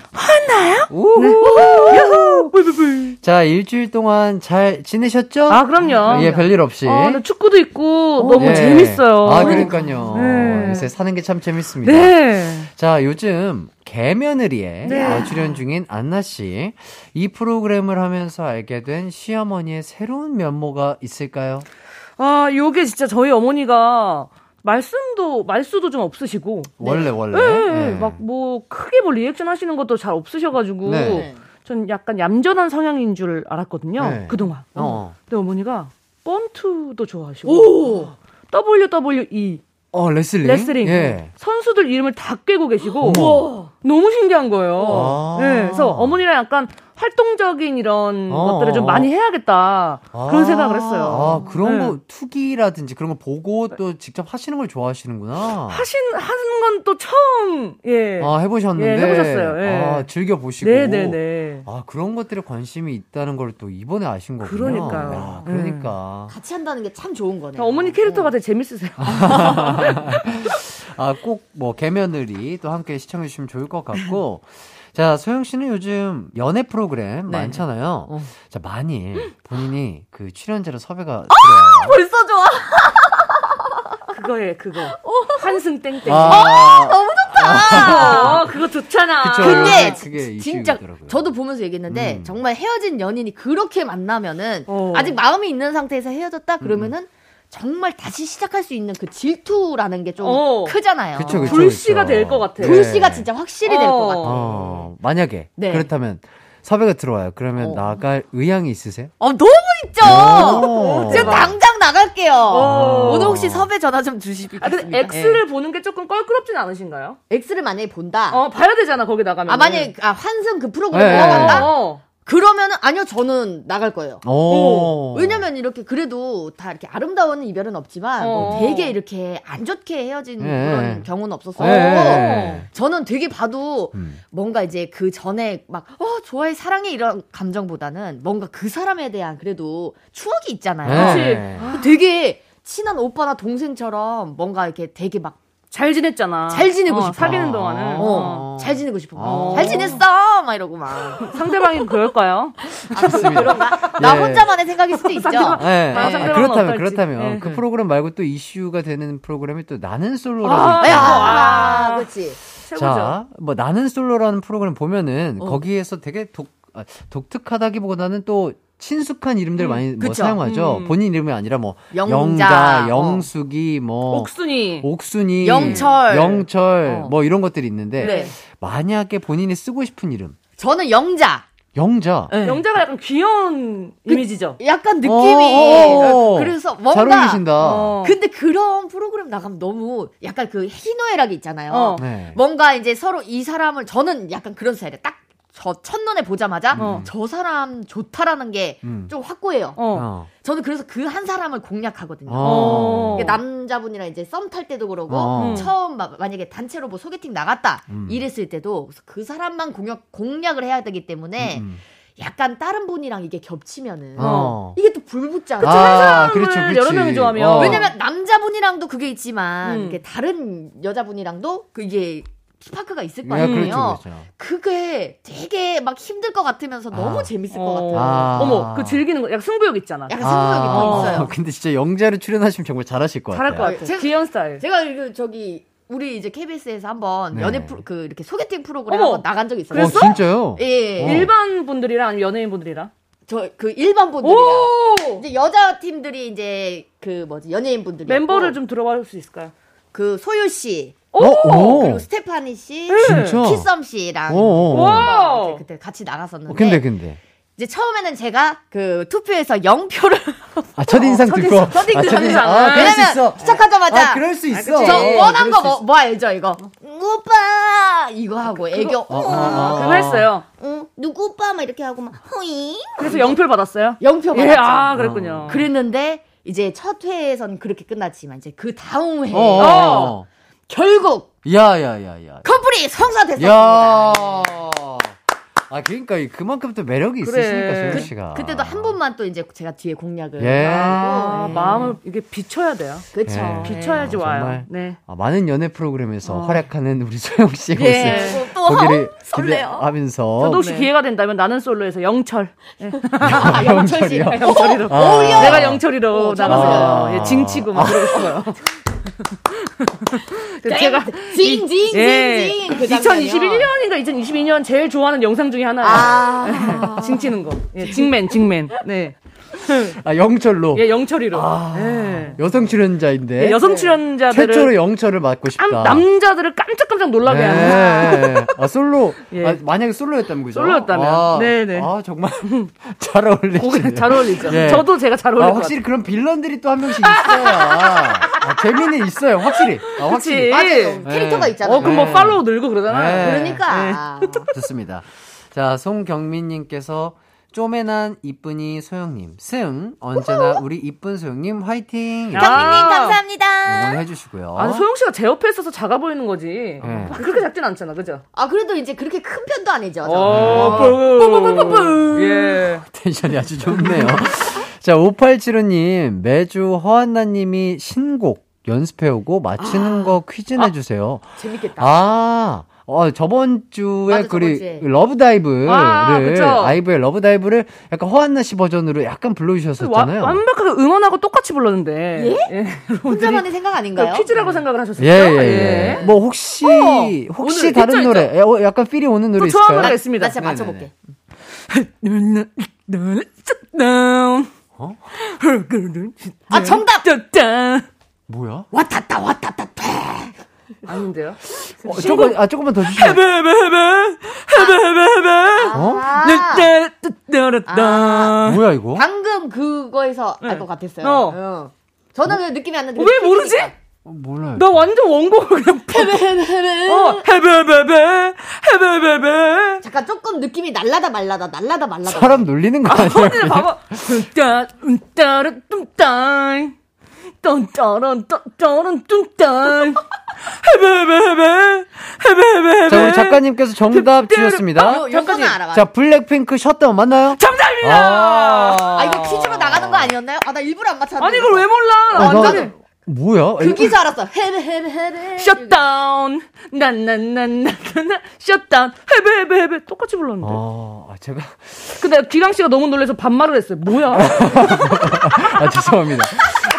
자, 일주일 동안 잘 지내셨죠? 아, 그럼요. 예, 별일 없이. 어, 네, 축구도 있고, 너무 예. 재밌어요. 아, 그러니까요. 네. 요새 사는 게 참 재밌습니다. 네. 자, 요즘 개며느리에 네. 어, 출연 중인 안나 씨. 이 프로그램을 하면서 알게 된 시어머니의 새로운 면모가 있을까요? 아, 요게 진짜 저희 어머니가 말씀도, 말수도 좀 없으시고. 원래 원래. 네, 네. 막 뭐, 크게 뭐 리액션 하시는 것도 잘 없으셔가지고. 네. 전 약간 얌전한 성향인 줄 알았거든요. 네. 그동안. 어. 근데 어머니가 권투도 좋아하시고. WWE. 어, 레슬링? 레슬링 예. 선수들 이름을 다 꿰고 계시고 어머. 너무 신기한 거예요. 아. 네, 그래서 어머니랑 약간 활동적인 이런 어, 것들을 좀 어. 많이 해야겠다 그런 아. 생각을 했어요. 아, 그런 네. 거 투기라든지 그런 거 보고 또 직접 하시는 걸 좋아하시는구나. 하신 하는 건 또 처음 예. 아, 해보셨는데. 예, 해보셨어요. 예. 아, 즐겨 보시고. 네네네. 아, 그런 것들에 관심이 있다는 걸 또 이번에 아신 거군요. 그러니까요. 야, 그러니까. 같이 한다는 게 참 좋은 거네요. 어머니 캐릭터가 되게 재밌으세요. 아, 꼭 뭐 개며느리 또 함께 시청해 주시면 좋을 것 같고. 자, 소영 씨는 요즘 연애 프로그램 네. 많잖아요. 어. 자, 만일 본인이 그 출연자로 섭외가 아, 들어와요. 벌써 좋아. 그거에 그거 한승 땡땡. 아, 어, 그거 좋잖아. 그쵸. 근데 그게 진짜 이슈더라고요. 저도 보면서 얘기했는데 음. 정말 헤어진 연인이 그렇게 만나면은 어. 아직 마음이 있는 상태에서 헤어졌다 그러면은 정말 다시 시작할 수 있는 그 질투라는 게좀 어. 크잖아요. 그쵸, 그쵸. 불씨가. 될 것 같아. 네. 불씨가 진짜 확실히 될것 어. 같아. 어, 만약에 네. 그렇다면 섭외가 들어와요. 그러면 어. 나갈 의향이 있으세요? 어, 너무 있죠. 오. 지금 당장 나갈게요. 어. 오늘 혹시 섭외 전화 좀 주시겠습니까? 아, 근데 X를 보는 게 조금 껄끄럽진 않으신가요? X를 만약에 본다. 어, 봐야 되잖아, 거기 나가면. 아 만약에 아, 환승 그 프로그램 네. 나간다? 어. 그러면은 아니요 저는 나갈 거예요. 오. 왜냐면 이렇게 그래도 다 이렇게 아름다운 이별은 없지만 뭐 어. 되게 이렇게 안 좋게 헤어진 네. 그런 경우는 없었어요. 네. 저는 되게 봐도 음. 뭔가 이제 그 전에 막 어 좋아해 사랑해 이런 감정보다는 뭔가 그 사람에 대한 그래도 추억이 있잖아요. 네. 되게 친한 오빠나 동생처럼 뭔가 이렇게 되게 막 잘 지냈잖아. 잘 지내고 어, 싶어. 사귀는 아. 동안은. 어. 잘 지내고 싶어. 어. 잘 지냈어! 막 이러고 막. 상대방이 그럴까요? 아, 그, 그런가? 나 예. 혼자만의 생각일 수도 있죠. 네. 아, 아, 상대방은 그렇다면 어떨지. 그렇다면 네. 그 프로그램 말고 또 이슈가 되는 프로그램이 또 나는 솔로라고 아. 야, 아. 아, 그렇지. 최고죠. 자, 뭐 나는 솔로라는 프로그램 보면은 어. 거기에서 되게 독 아, 독특하다기보다는 또 친숙한 이름들 많이 뭐. 사용하죠. 음. 본인 이름이 아니라 뭐 영자, 영자, 어. 영숙이 뭐 옥순이. 옥순이, 영철. 영철 어. 뭐 이런 것들이 있는데 네. 만약에 본인이 쓰고 싶은 이름 저는 영자. 영자. 네. 영자가 약간 귀여운 이미지죠. 약간 느낌이. 어, 어, 어. 그래서 잘 뭔가. 어울리신다. 어. 근데 그런 프로그램 나가면 너무 약간 그 희노애락이 있잖아요. 어. 네. 뭔가 이제 서로 이 사람을 저는 약간 그런 스타일이에요. 딱 저 첫눈에 보자마자 어. 저 사람 좋다라는 게 음. 좀 확고해요. 어. 어. 저는 그래서 그 한 사람을 공략하거든요. 어. 이게 남자분이랑 이제 썸 탈 때도 그러고 어. 음. 처음 마- 만약에 단체로 뭐 소개팅 나갔다 음. 이랬을 때도 그 사람만 공략 공략을 해야 되기 때문에 음. 약간 다른 분이랑 이게 겹치면은 어. 이게 또 불붙잖아. 아, 사람을 그렇죠, 그렇지. 여러 명이 좋아하면. 어. 왜냐면 남자분이랑도 그게 있지만 음. 다른 여자분이랑도 그게 스파크가 있을 거 네, 아니에요. 그렇죠, 그렇죠. 그게 되게 막 힘들 것 같으면서 너무 아. 재밌을 것 어. 같아요. 아. 어머, 그 즐기는 거, 약간 승부욕 있잖아. 약간 승부욕이 더 있어요. 근데 진짜 영자를 출연하시면 정말 잘하실 것 잘할 같아요. 것 같아. 제가- 귀여운 스타일. 제가 그 저기 우리 이제 KBS에서 한번 네. 연애 프로, 그 이렇게 소개팅 프로그램 어머, 한번 나간 적이 있어요. 어, 진짜요? 예. 어. 일반 분들이랑 아니면 연예인 분들이랑? 저 그 일반 분들이랑 오! 이제 여자 팀들이 이제 그 뭐지 연예인 분들이 멤버를 좀 들어볼 수 있을까요? 그 소유 씨 어, 오. 그리고 스테파니 씨, 진짜? 키썸 씨랑 오, 오. 와. 이렇게 그때 같이 나갔었는데 어, 근데 근데 이제 처음에는 제가 그 투표에서 0표를 아 첫인상 듣고 첫인상, 첫인상. 아, 첫인상 아, 그럴 수 왜냐면 있어. 시작하자마자 아, 그럴 수 있어. 저 어, 그럴 거수 뭐. 뭐 알죠 이거 오빠 이거 하고 애교 어, 어, 어. 그거 했어요. 응, 누구 오빠 막 이렇게 하고 막 호잉 그래서 영표를 받았어요? 0표 받았죠. 예, 아, 그랬군요. 그랬는데 이제 첫 회에선 그렇게 끝났지만 이제 그 다음 회에 어, 어, 어. 결국 야야야야. 커플이 성사됐습니다. 야. 아 그러니까 이- 그만큼 또 매력이 그래. 있으시니까 그- 소유 씨가. 그때도 한 번만 또 이제 제가 뒤에 공략을 예. 아, 하고, 예. 마음을 이게 비춰야 돼요. 그쵸. 예. 비춰야지 어, 와요. 정말. 네. 아, 많은 연애 프로그램에서 어. 활약하는 우리 소영 씨의 예. 모습 또 보기를 설레요. 기대하면서 저도 혹시 네. 기회가 된다면 나는 솔로에서 영철. 예. 아, 영철 씨. 영철이로. 아. 어울려. 내가 영철이로 나가서 어울려요. 예, 징치고 막 그러고 싶어요. 제가 징징징징 예, 그 장면이요. 2021년인가 2022년 제일 좋아하는 영상 중에 하나예요. 아. 징치는 거. 예, 징맨, 징맨. 네. 아 영철로 예, 영철이로. 아. 예. 여성 출연자인데 예, 여성 출연자들을 최초로 영철을 맡고 싶다. 남, 남자들을 깜짝깜짝 놀라게 하는 네. 아 솔로 예. 아, 만약에 솔로였다면 그죠? 솔로였다면. 아, 네네. 아 정말 잘. 곡에 잘 어울리죠. 예. 저도 제가 잘 아, 어울릴 것 확실히 그런 빌런들이 또 한 명씩 있어야 아, 재미는 있어요. 확실히. 아, 확실히. 그치. 맞아요. 네. 캐릭터가. 있잖아요. 어, 그럼 뭐 네. 팔로우 늘고 그러잖아. 네. 그러니까. 좋습니다. 자, 송경민님께서 쪼매난 이쁜이 소영님 승 언제나 우리 이쁜 소영님 화이팅 야. 경민님 감사합니다. 응원해 주시고요. 아니, 소영 씨가 제 옆에 있어서 작아 보이는 거지. 네. 막 그렇게 작진 않잖아, 그죠? 아 그래도 이제 그렇게 큰 편도 아니죠. 저. 어, 뿌뿌뿌뿌뿌. 예. 텐션이 아주 좋네요. 자, 5875님, 매주 허한나님이 신곡 연습해오고 맞히는 거 퀴즈 내주세요. 재밌겠다. 아, 어, 저번 주에 맞아, 그 저번 주에. LOVE DIVE를, 아, 그쵸. 아이브의 LOVE DIVE를 약간 허한나 씨 버전으로 약간 와, 불러주셨었잖아요. 완벽하게 응원하고 똑같이 불렀는데. 예? 혼자만의 생각 아닌가요? 퀴즈라고 생각을 하셨었죠? 예, 예, 예. 뭐, 혹시, 혹시 오늘 다른 있죠, 노래, 예, 어, 약간 필이 오는 노래 또 있을까요? 좋아하는 노래 있습니다. 나 진짜 맞춰볼게. 어? 아 정답. 뭐야? 왔다다 왔다다. 아닌데요? 어, 조금, 아, 조금만 더 주시면. 어? 아. 뭐야, 이거? 방금 그거에서 네. 알것 같았어요. 어. 어. 저는 그 느낌이 안 나는데. 왜 모르지? 어, 몰라요. 나 완전 원곡을 그냥 어, 헤베베베, 헤베베베. 잠깐 조금 느낌이 날라다 말라다 날라다 말라다. 사람 놀리는 거 아니야? 언니 봐봐. 뚱따, 뚱따라, 뚱따. 뚱따라, 뚱따라, 뚱따. 헤베베베, 헤베베베. 자, 우리 작가님께서 정답 주셨습니다. 요, 요거는 알아. 자, 블랙핑크 Shut Down 맞나요? 정답입니다! 아, 아 이거 퀴즈로 나가는 거 아니었나요? 아 나 일부러 안 맞췄는데. 아니, 이걸 왜 몰라? 아, 저- 완전히. 뭐야? 그 기사 알았어. 헤베 헤베 헤베. Shut Down 난난난난난 Shut Down 헤베 헤베 헤베 똑같이 불렀는데. 아, 제가 근데 기광 씨가 너무 놀라서 반말을 했어요. 뭐야? 아 죄송합니다.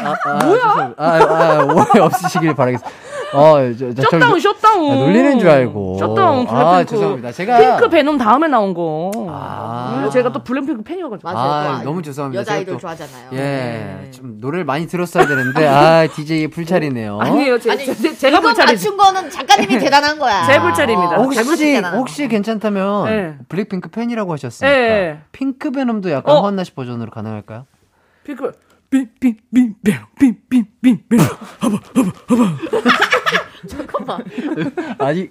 아, 아, 뭐야? 아, 아, 오해 없으시길 바라겠습니다. 어, 저, 저, 저, Shut Down Shut Down. 아, 놀리는 줄 알고. Shut Down 아, 블랙핑크. 죄송합니다. 제가 Pink Venom 다음에 나온 거. 아. 음, 제가 또 블랙핑크 팬이어가지고. 맞아요. 아, 또 너무 죄송합니다. 여자 아이돌 또- 좋아하잖아요. 예, 네. 좀 노래를 많이 들었어야 되는데 아, DJ의 불찰이네요. 아니에요. 제, 아니, 제, 제, 제가 이거 불찰이 맞춘 거는 작가님이 대단한 거야. 제 불찰입니다. 아, 혹시. 혹시 괜찮다면 네. 블랙핑크 팬이라고 하셨으니까 예. Pink Venom도 약간 어. 허한나 씨 버전으로 가능할까요? Pink 빙빙빙빙빙빙빙 잠깐만. 아니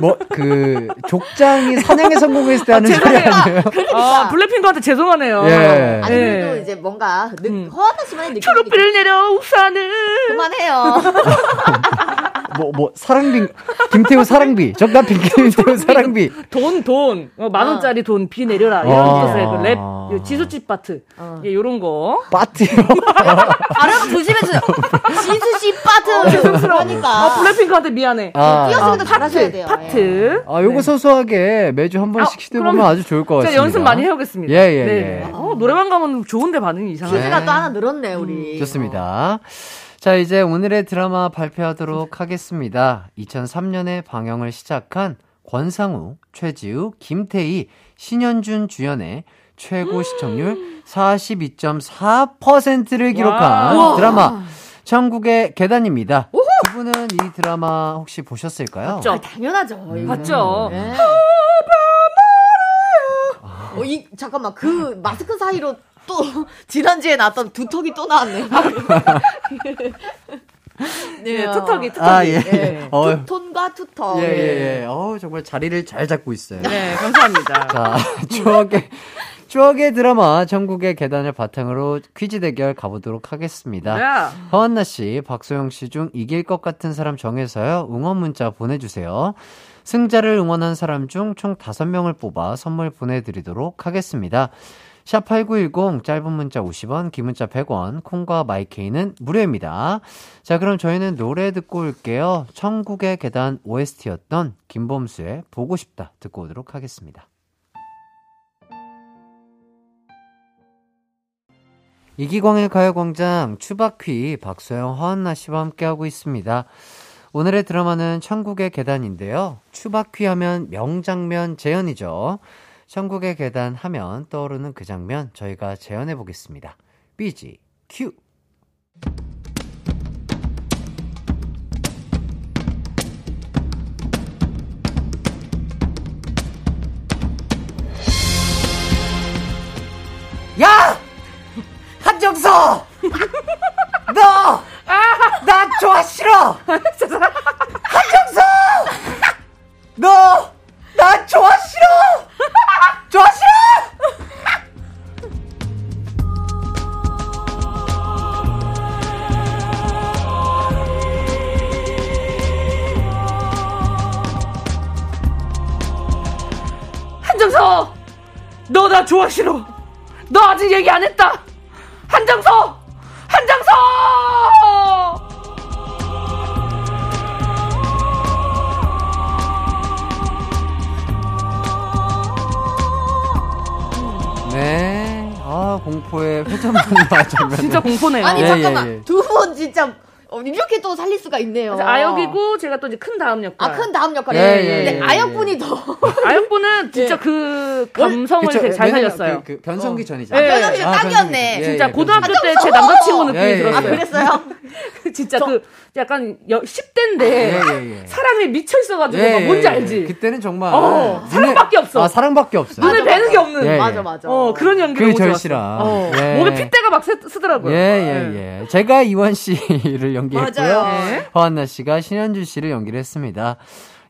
뭐 그 족장이 사냥에 성공했을 때 하는 소리 죄송해요. 아니에요? 아 블랙핑크한테 죄송하네요. 예. 아니 예. 그래도 이제 뭔가 느, 음. 허한나 씨만의 느낌이 초록빛을 내려 우산을 그만해요. 뭐 뭐 사랑비 김태우 사랑비 정답 김태우 사랑비 돈, 돈. 어, 만 어. 원짜리 돈, 비 내려라. 이런 아. 뜻의 그 랩, 지수집 파트. 어. 예, 요런 거. 빠트요. 발음 조심해주세요. 지수 씨 빠트. 그러니까. 아, 블랙핑크한테 미안해. 아, 띄어쓰기도 아, 잘하셔야 파트, 돼요. 파트. 아 요거 네. 소소하게 매주 한 번씩 아, 시도해보면 아주 좋을 것 같습니다. 연습 많이 해오겠습니다. 예, 예, 네. 예. 어, 노래방 가면 좋은데 반응이 이상해. 퀴즈가 네. 또 하나 늘었네 우리. 좋습니다. 자, 이제 오늘의 드라마 발표하도록 하겠습니다. 2003년에 방영을 시작한 권상우, 최지우, 김태희, 신현준 주연의 최고 시청률 42.4%를 기록한 wow. 드라마 천국의 계단입니다. 두 분은 이 드라마 혹시 보셨을까요? 봤죠? 아, 당연하죠. 이거는. 봤죠? 네. 어, 이 잠깐만 그 마스크 사이로 또 지난주에 나왔던 두턱이 또 나왔네요. 네, two턱이, two턱이. 아, 예. 네. 어휴. two-tone과 two턱. 예, 예, 예. 어우, 정말 자리를 잘 잡고 있어요. 네, 감사합니다. 자, 추억의, 추억의 드라마, 전국의 계단을 바탕으로 퀴즈 대결 가보도록 하겠습니다. 야. 허한나 씨, 박소영 씨 중 이길 것 같은 사람 정해서요, 응원 문자 보내주세요. 승자를 응원한 사람 중 총 5명을 뽑아 선물 보내드리도록 하겠습니다. 샵8910 짧은 문자 50원, 긴 문자 100원, 콩과 마이케이는 무료입니다. 자, 그럼 저희는 노래 듣고 올게요. 천국의 계단 OST였던 김범수의 보고 싶다 듣고 오도록 하겠습니다. 이기광의 가요광장 추바퀴 박소영 허한나 씨와 함께하고 있습니다. 오늘의 드라마는 천국의 계단인데요. 추바퀴 하면 명장면 재현이죠. 천국의 계단 하면 떠오르는 그 장면 저희가 재현해 보겠습니다. 삐지 큐. 야! 한정서! 너! 나 좋아 싫어! 한정서! 너! 나 좋아 싫어! 좋아 싫어! 한정서! 너 나 좋아 싫어! 너 아직 얘기 안 했다! 한정서! 한정서! 네. 아, 공포의 회전문화 장면. 진짜 공포네요. 아니 예, 잠깐만 예, 예. 두분 진짜 어, 이렇게 또 살릴 수가 있네요. 아역이고 제가 또 이제 큰 다음 역할. 아, 큰 다음 역할이. 예, 예, 근데 예, 아역분이 더. 아역분은 진짜 예. 그 감성을 그쵸, 되게 잘 살렸어요. 그, 그 변성기 전이잖아요. 예. 변성기 아, 딱이었네. 변성기 전. 예, 진짜 예, 고등학교. 때 제 남자친구 느낌이 예, 예, 들었어요. 아, 그랬어요? 진짜 저- 그 약간 여, 10대인데 예, 예, 예. 사랑에 미쳐 있어가지고 예, 막 뭔지 예, 알지? 그때는 정말 어, 눈에- 사랑밖에 없어. 아, 사랑밖에 없어요. 눈에 맞아, 뵈는 게. 없는. 예, 맞아 맞아. 어 그런 연기 그. 절실함. 어. 예. 목에 핏대가 막 쓰, 쓰더라고요. 예, 예, 예. 제가 이원 씨를 연기했고요. 맞아요. 예. 허한나 씨가 신현주 씨를 연기를 했습니다.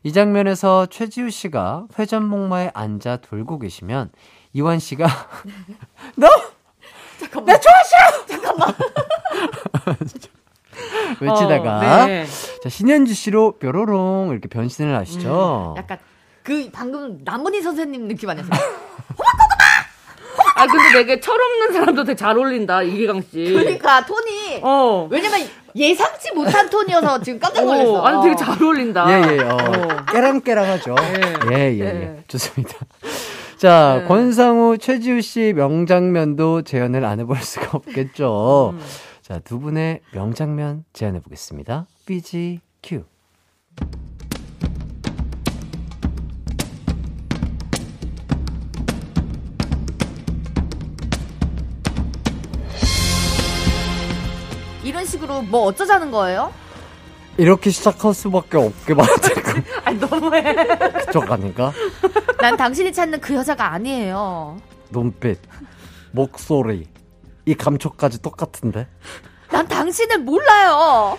이 장면에서 최지우 씨가 회전목마에 앉아 돌고 계시면 이원 씨가 너! 잠깐만. 나 좋아 싫어! 잠깐만. 외치다가 어, 네. 자, 신현주 씨로 뾰로롱 이렇게 변신을 하시죠. 약간 그 방금 남문희 선생님 느낌 아니었어요? 아 근데 되게 철없는 사람도 되게 잘 어울린다 이기강 씨. 그러니까 톤이 어. 왜냐면 예상치 못한 톤이어서 지금 깜짝 오, 놀랐어. 아니 되게 잘 어울린다. 예, 예, 어. 깨랑깨랑하죠. 예, 예, 예. 좋습니다. 자, 네. 권상우, 최지우 씨 명장면도 재현을 안 해볼 수가 없겠죠. 음. 자, 두 분의 명장면 재현해 보겠습니다. BG Q. 이런 식으로 뭐 어쩌자는 거예요? 이렇게 시작할 수밖에 없게 거. 아니 너무해. 그쪽 아닌가? 난 당신이 찾는 그 여자가 아니에요. 눈빛, 목소리, 이 감촉까지 똑같은데? 난 당신을 몰라요.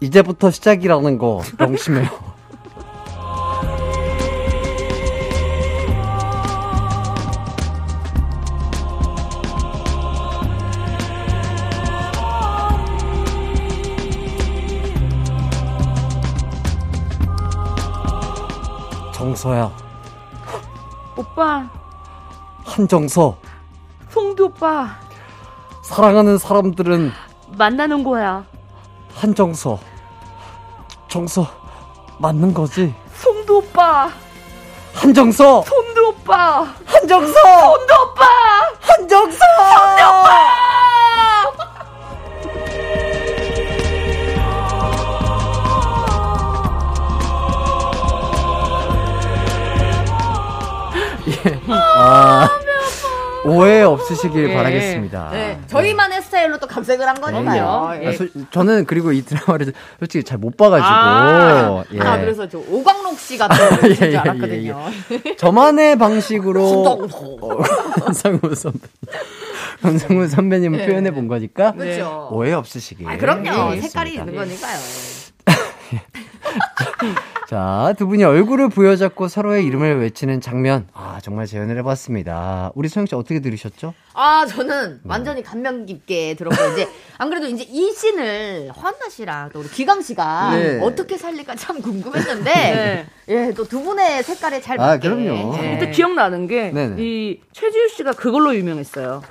이제부터 시작이라는 거 명심해요. 정서야, 오빠, 한정서, 송도 오빠 사랑하는 사람들은 만나는 거야. 한정서, 정서 맞는 거지? 송도 오빠, 한정서, 송도 오빠, 한정서, 송도 오빠. 한정서, 아, 오해 없으시길 예. 바라겠습니다. 네, 저희만의 스타일로 또 감색을 한 거니까요. 예. 아, 소- 저는 그리고 이 드라마를 솔직히 잘 못 봐가지고 아. 예. 아, 그래서 저 오광록 씨가 또 예, 줄 예, 알았거든요. 저만의 방식으로 권상우 선배 권상우 선배님을 네. 표현해 본 거니까 그렇죠. 오해 없으시길 아, 그럼요. 색깔이 있는 거니까요. 자, 두 분이 얼굴을 부여잡고 서로의 이름을 외치는 장면. 아, 정말 재현을 해봤습니다. 우리 소영 씨 어떻게 들으셨죠? 아, 저는 완전히 감명 깊게 들었고, 이제, 안 그래도 이제 이 씬을 허한나 씨랑 또 우리 기강 씨가 네. 어떻게 살릴까 참 궁금했는데, 네. 예, 또 두 분의 색깔에 잘 아, 맞게. 그럼요. 예. 그때 기억나는 게 네네. 이 최지우 씨가 그걸로 유명했어요.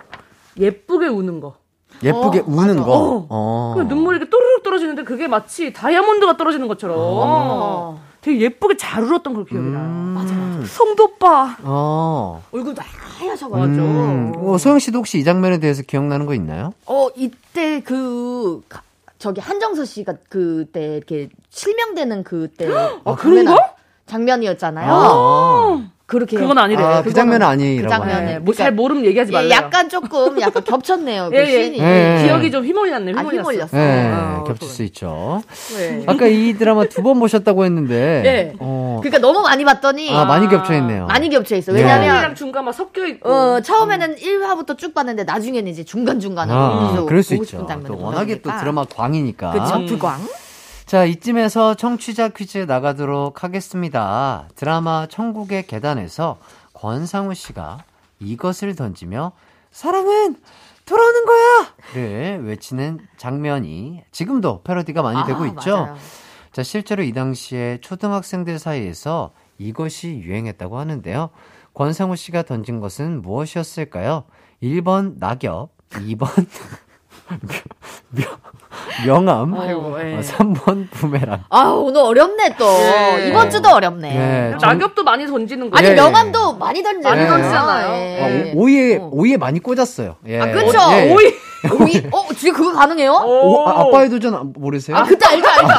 예쁘게 우는 거. 예쁘게 어, 우는 맞아. 거. 어. 어. 그 눈물이 이렇게 또르륵 떨어지는데 그게 마치 다이아몬드가 떨어지는 것처럼 어. 되게 예쁘게 잘 울었던 걸 기억이 나요. 음. 맞아, 맞아. 성도 오빠. 어. 얼굴도 하얘셔가지고. 음. 어, 소영 씨도 혹시 이 장면에 대해서 기억나는 거 있나요? 어, 이때 그, 가- 저기 한정서 씨가 그때 이렇게 실명되는 그때. 아, 그런 거? 장면이었잖아요. 아. 그렇게. 그건 아니래. 아, 그 그거는 장면은 아니라고. 그 장면에. 하네요. 네, 뭐잘 모르면 얘기하지 말래요. 예, 약간 조금 약간 겹쳤네요. 그 예, 예. 씬이. 예. 기억이 좀 휘몰이 났네. 아, 휘몰렸어. 휘몰렸어. 네, 어, 겹칠 수 있죠. 네. 아까 이 드라마 두 번 보셨다고 했는데. 예. 어. 그러니까 너무 많이 봤더니 아, 많이 겹쳐 있네요. 많이 겹쳐 있어. 예. 이랑 왜냐면 중간 막 섞여 있고. 어, 처음에는 1화부터 쭉 봤는데 나중에는 이제 중간중간에 아, 그럴 수 있죠. 장면을 또 워낙에 또 보다 보니까. 드라마 광이니까. 그쵸, 불광. 자, 이쯤에서 청취자 퀴즈 나가도록 하겠습니다. 드라마 천국의 계단에서 권상우 씨가 이것을 던지며 사랑은 돌아오는 거야! 를 외치는 장면이 지금도 패러디가 많이 아, 되고 있죠. 맞아요. 자, 실제로 이 당시에 초등학생들 사이에서 이것이 유행했다고 하는데요. 권상우 씨가 던진 것은 무엇이었을까요? 1번 낙엽, 2번 명, 명암, 아이고, 예. 어, 3번 부메랑. 아, 오늘 어렵네 또. 예. 이번 주도 어렵네. 네, 낙엽도 많이 던지는 거. 아니 예, 명함도 많이 던지잖아요. 많이 던지잖아요. 아, 예. 오, 오이에, 어. 오이에 많이 꽂았어요. 예. 아, 그쵸? 어, 예. 오이. 오이, 어, 지금 그거 가능해요? 오, 아, 아빠의 도전 안- 모르세요? 아, 그때 알죠, 알죠.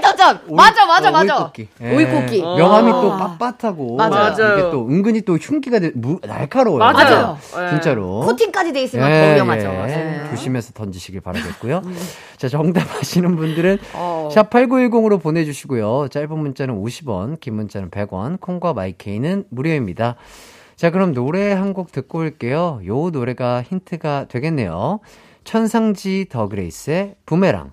도전. 오이- 맞아, 맞아, 어, 맞아. 오이꽃기. 예. 오이꽃기. 명함이 어. 또 빳빳하고 맞아요. 이게 또 은근히 또 흉기가 되, 무, 날카로워요. 맞아요. 예. 진짜로. 코팅까지 돼 있으면 예, 더 위험하죠. 예. 예. 조심해서 던지시길 바라겠고요. 자, 정답 아시는 분들은 어. 샵8910으로 보내주시고요. 짧은 문자는 50원, 긴 문자는 100원, 콩과 마이케이는 무료입니다. 자, 그럼 노래 한 곡 듣고 올게요. 요 노래가 힌트가 되겠네요. 천상지 더 그레이스의 부메랑.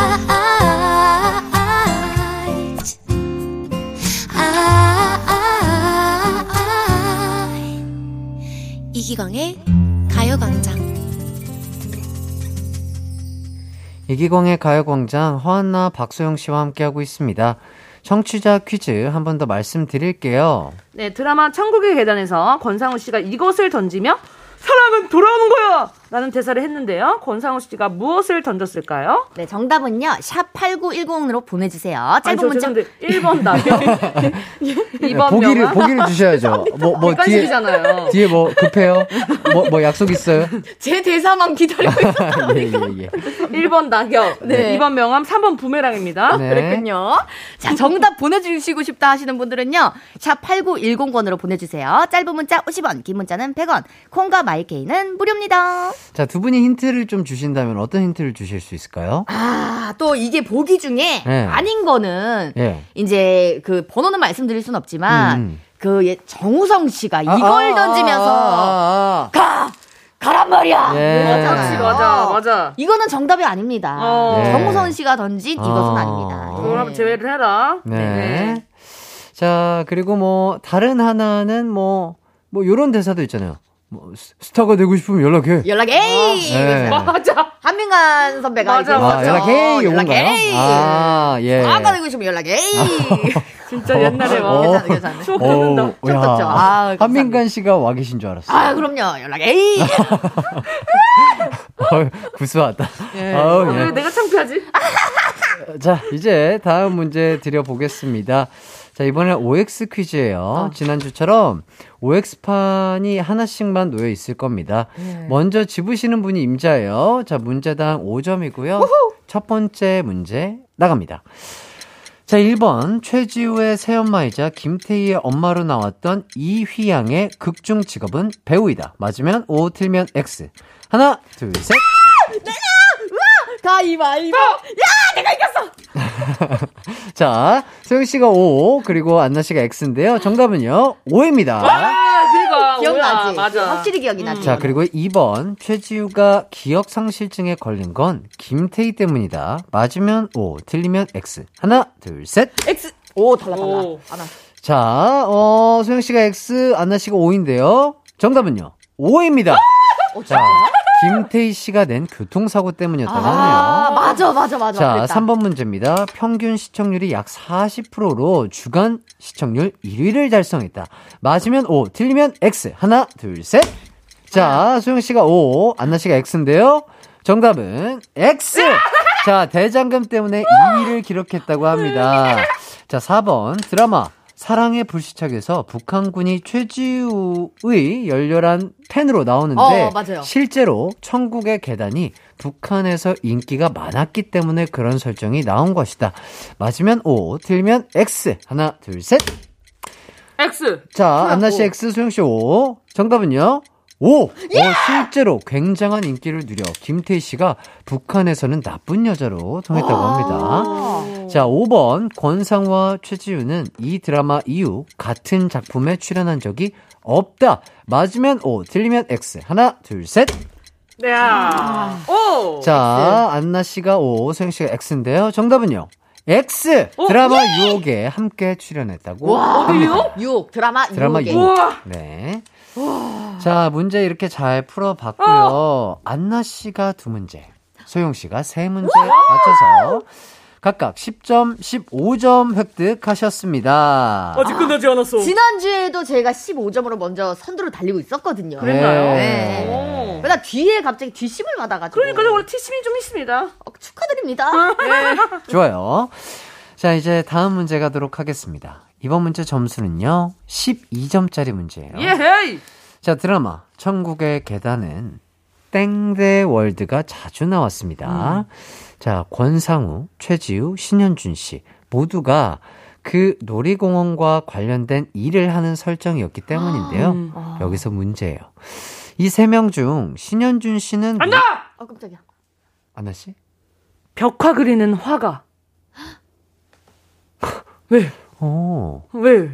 이기광의 가요광장. 이기광의 가요광장 허한나 박소영 씨와 함께하고 있습니다. 청취자 퀴즈 한 번 더 말씀드릴게요. 네, 드라마 천국의 계단에서 권상우 씨가 이것을 던지며 사랑은 돌아오는 거야! 라는 대사를 했는데요. 권상우 씨가 무엇을 던졌을까요? 네, 정답은요. 샵 8910으로 보내주세요. 짧은 아니, 저 문자. 죄송한데 1번 나경, 2번 보기를 명함. 보기를 주셔야죠. 뭐 뭐 뒤에. 뒤에 뭐 급해요? 뭐 뭐 약속 있어요? 제 대사만 기다리고 있었다. 예, 예, 예. 1번 낙엽, 네. 2번 명함, 3번 부메랑입니다. 네. 그랬군요. 자, 정답 보내주시고 싶다 하시는 분들은요. 샵 8910번으로 보내주세요. 짧은 문자 50원, 긴 문자는 100원. 콩과 마이케이는 무료입니다. 자, 두 분이 힌트를 좀 주신다면 어떤 힌트를 주실 수 있을까요? 아, 또 이게 보기 중에 네. 아닌 거는 예. 이제 그 번호는 말씀드릴 순 없지만 음. 그 예, 정우성 씨가 아, 이걸 아, 던지면서 아, 아, 가! 가란 말이야! 예. 이거잖아요. 맞아, 맞아. 이거는 정답이 아닙니다. 어. 네. 정우성 씨가 던진 이것은 아. 아닙니다. 그걸 한번 제외를 해라. 네. 자, 그리고 뭐 다른 하나는 뭐뭐 요런 대사도 있잖아요. 뭐 스- 스타가 되고 싶으면 연락해. 연락해! 네. 맞아. 한민관 선배가 맞아, 이제 아, 맞아. 연락해? 연락해! 아, 예. 아까 되고 싶으면 연락해! 진짜 옛날에 막. 어. 괜찮아, 괜찮아. 추억 오, 돋는다. 아. 한민관 씨가 와 계신 줄 알았어요. 아, 그럼요. 연락해! 구수하다. 예. 아우, 왜 예. 내가 창피하지? 자, 이제 다음 문제 드려보겠습니다. 자, 이번엔 OX 퀴즈예요. 어. 지난주처럼 OX판이 하나씩만 놓여 있을 겁니다. 네. 먼저 집으시는 분이 임자예요. 자, 문제당 5점이고요. 첫 번째 문제 나갑니다. 자, 1번 최지우의 새엄마이자 김태희의 엄마로 나왔던 이휘양의 극중 직업은 배우이다. 맞으면 O, 틀면 X. 하나, 둘, 셋. 가위바위보! 자, 소영 씨가 O, 그리고 안나 씨가 X인데요. 정답은요, O입니다. 아, 그니까. 기억나지? 맞아. 확실히 기억이 나지. 자, 그리고 2번, 최지우가 기억상실증에 걸린 건 김태희 때문이다. 맞으면 O, 틀리면 X. 하나, 둘, 셋. X! 오, 달라, 달라. 오. 하나. 자, 어, 소영 씨가 X, 안나 씨가 O인데요. 정답은요, O입니다. 자, 김태희 씨가 낸 교통사고 때문이었다고 아, 하네요. 맞아, 맞아, 맞아. 자, 그랬다. 3번 문제입니다. 평균 시청률이 약 40%로 주간 시청률 1위를 달성했다. 맞으면 O, 틀리면 X. 하나, 둘, 셋. 자, 소영 씨가 O, 안나 씨가 X인데요. 정답은 X! 자, 대장금 때문에 2위를 기록했다고 합니다. 자, 4번 드라마 사랑의 불시착에서 북한군이 최지우의 열렬한 팬으로 나오는데 어, 맞아요. 실제로 천국의 계단이 북한에서 인기가 많았기 때문에 그런 설정이 나온 것이다. 맞으면 O, 틀리면 X. 하나, 둘, 셋. X. 자, 안나 씨 오. X, 소영 씨 O. 정답은요? 오! 어, 실제로 굉장한 인기를 누려 김태희 씨가 북한에서는 나쁜 여자로 통했다고 합니다. 자, 5번 권상우와 최지우는 이 드라마 이후 같은 작품에 출연한 적이 없다. 맞으면 O, 틀리면 X. 하나, 둘, 셋. 네. 아. 오. 자, 안나 씨가 O, 소영 씨가 X인데요. 정답은요? X! 드라마 유혹에 함께 출연했다고. 와, 합니다. 유혹, 드라마, 드라마 유혹에. 유혹. 우와. 네. 자, 문제 이렇게 잘 풀어봤고요. 안나 씨가 두 문제, 소영 씨가 세 문제 맞춰서 각각 10점, 15점 획득하셨습니다. 아직 끝나지 않았어. 지난주에도 제가 15점으로 먼저 선두를 달리고 있었거든요. 그랬나요? 네. 오. 그러다 뒤에 갑자기 뒷심을 받아가지고. 그러니까 원래 티심이 좀 있습니다. 어, 축하드립니다. 좋아요. 자, 이제 다음 문제 가도록 하겠습니다. 이번 문제 점수는요, 12점짜리 문제예요. 예헤이. 자, 드라마 천국의 계단은 땡대 월드가 자주 나왔습니다. 자, 권상우, 최지우, 신현준 씨 모두가 그 놀이공원과 관련된 일을 하는 설정이었기 때문인데요. 여기서 문제예요. 이 세 명 중 신현준 씨는 안나. 아, 깜짝이야. 안나 씨? 벽화 그리는 화가. 왜? 어. 왜?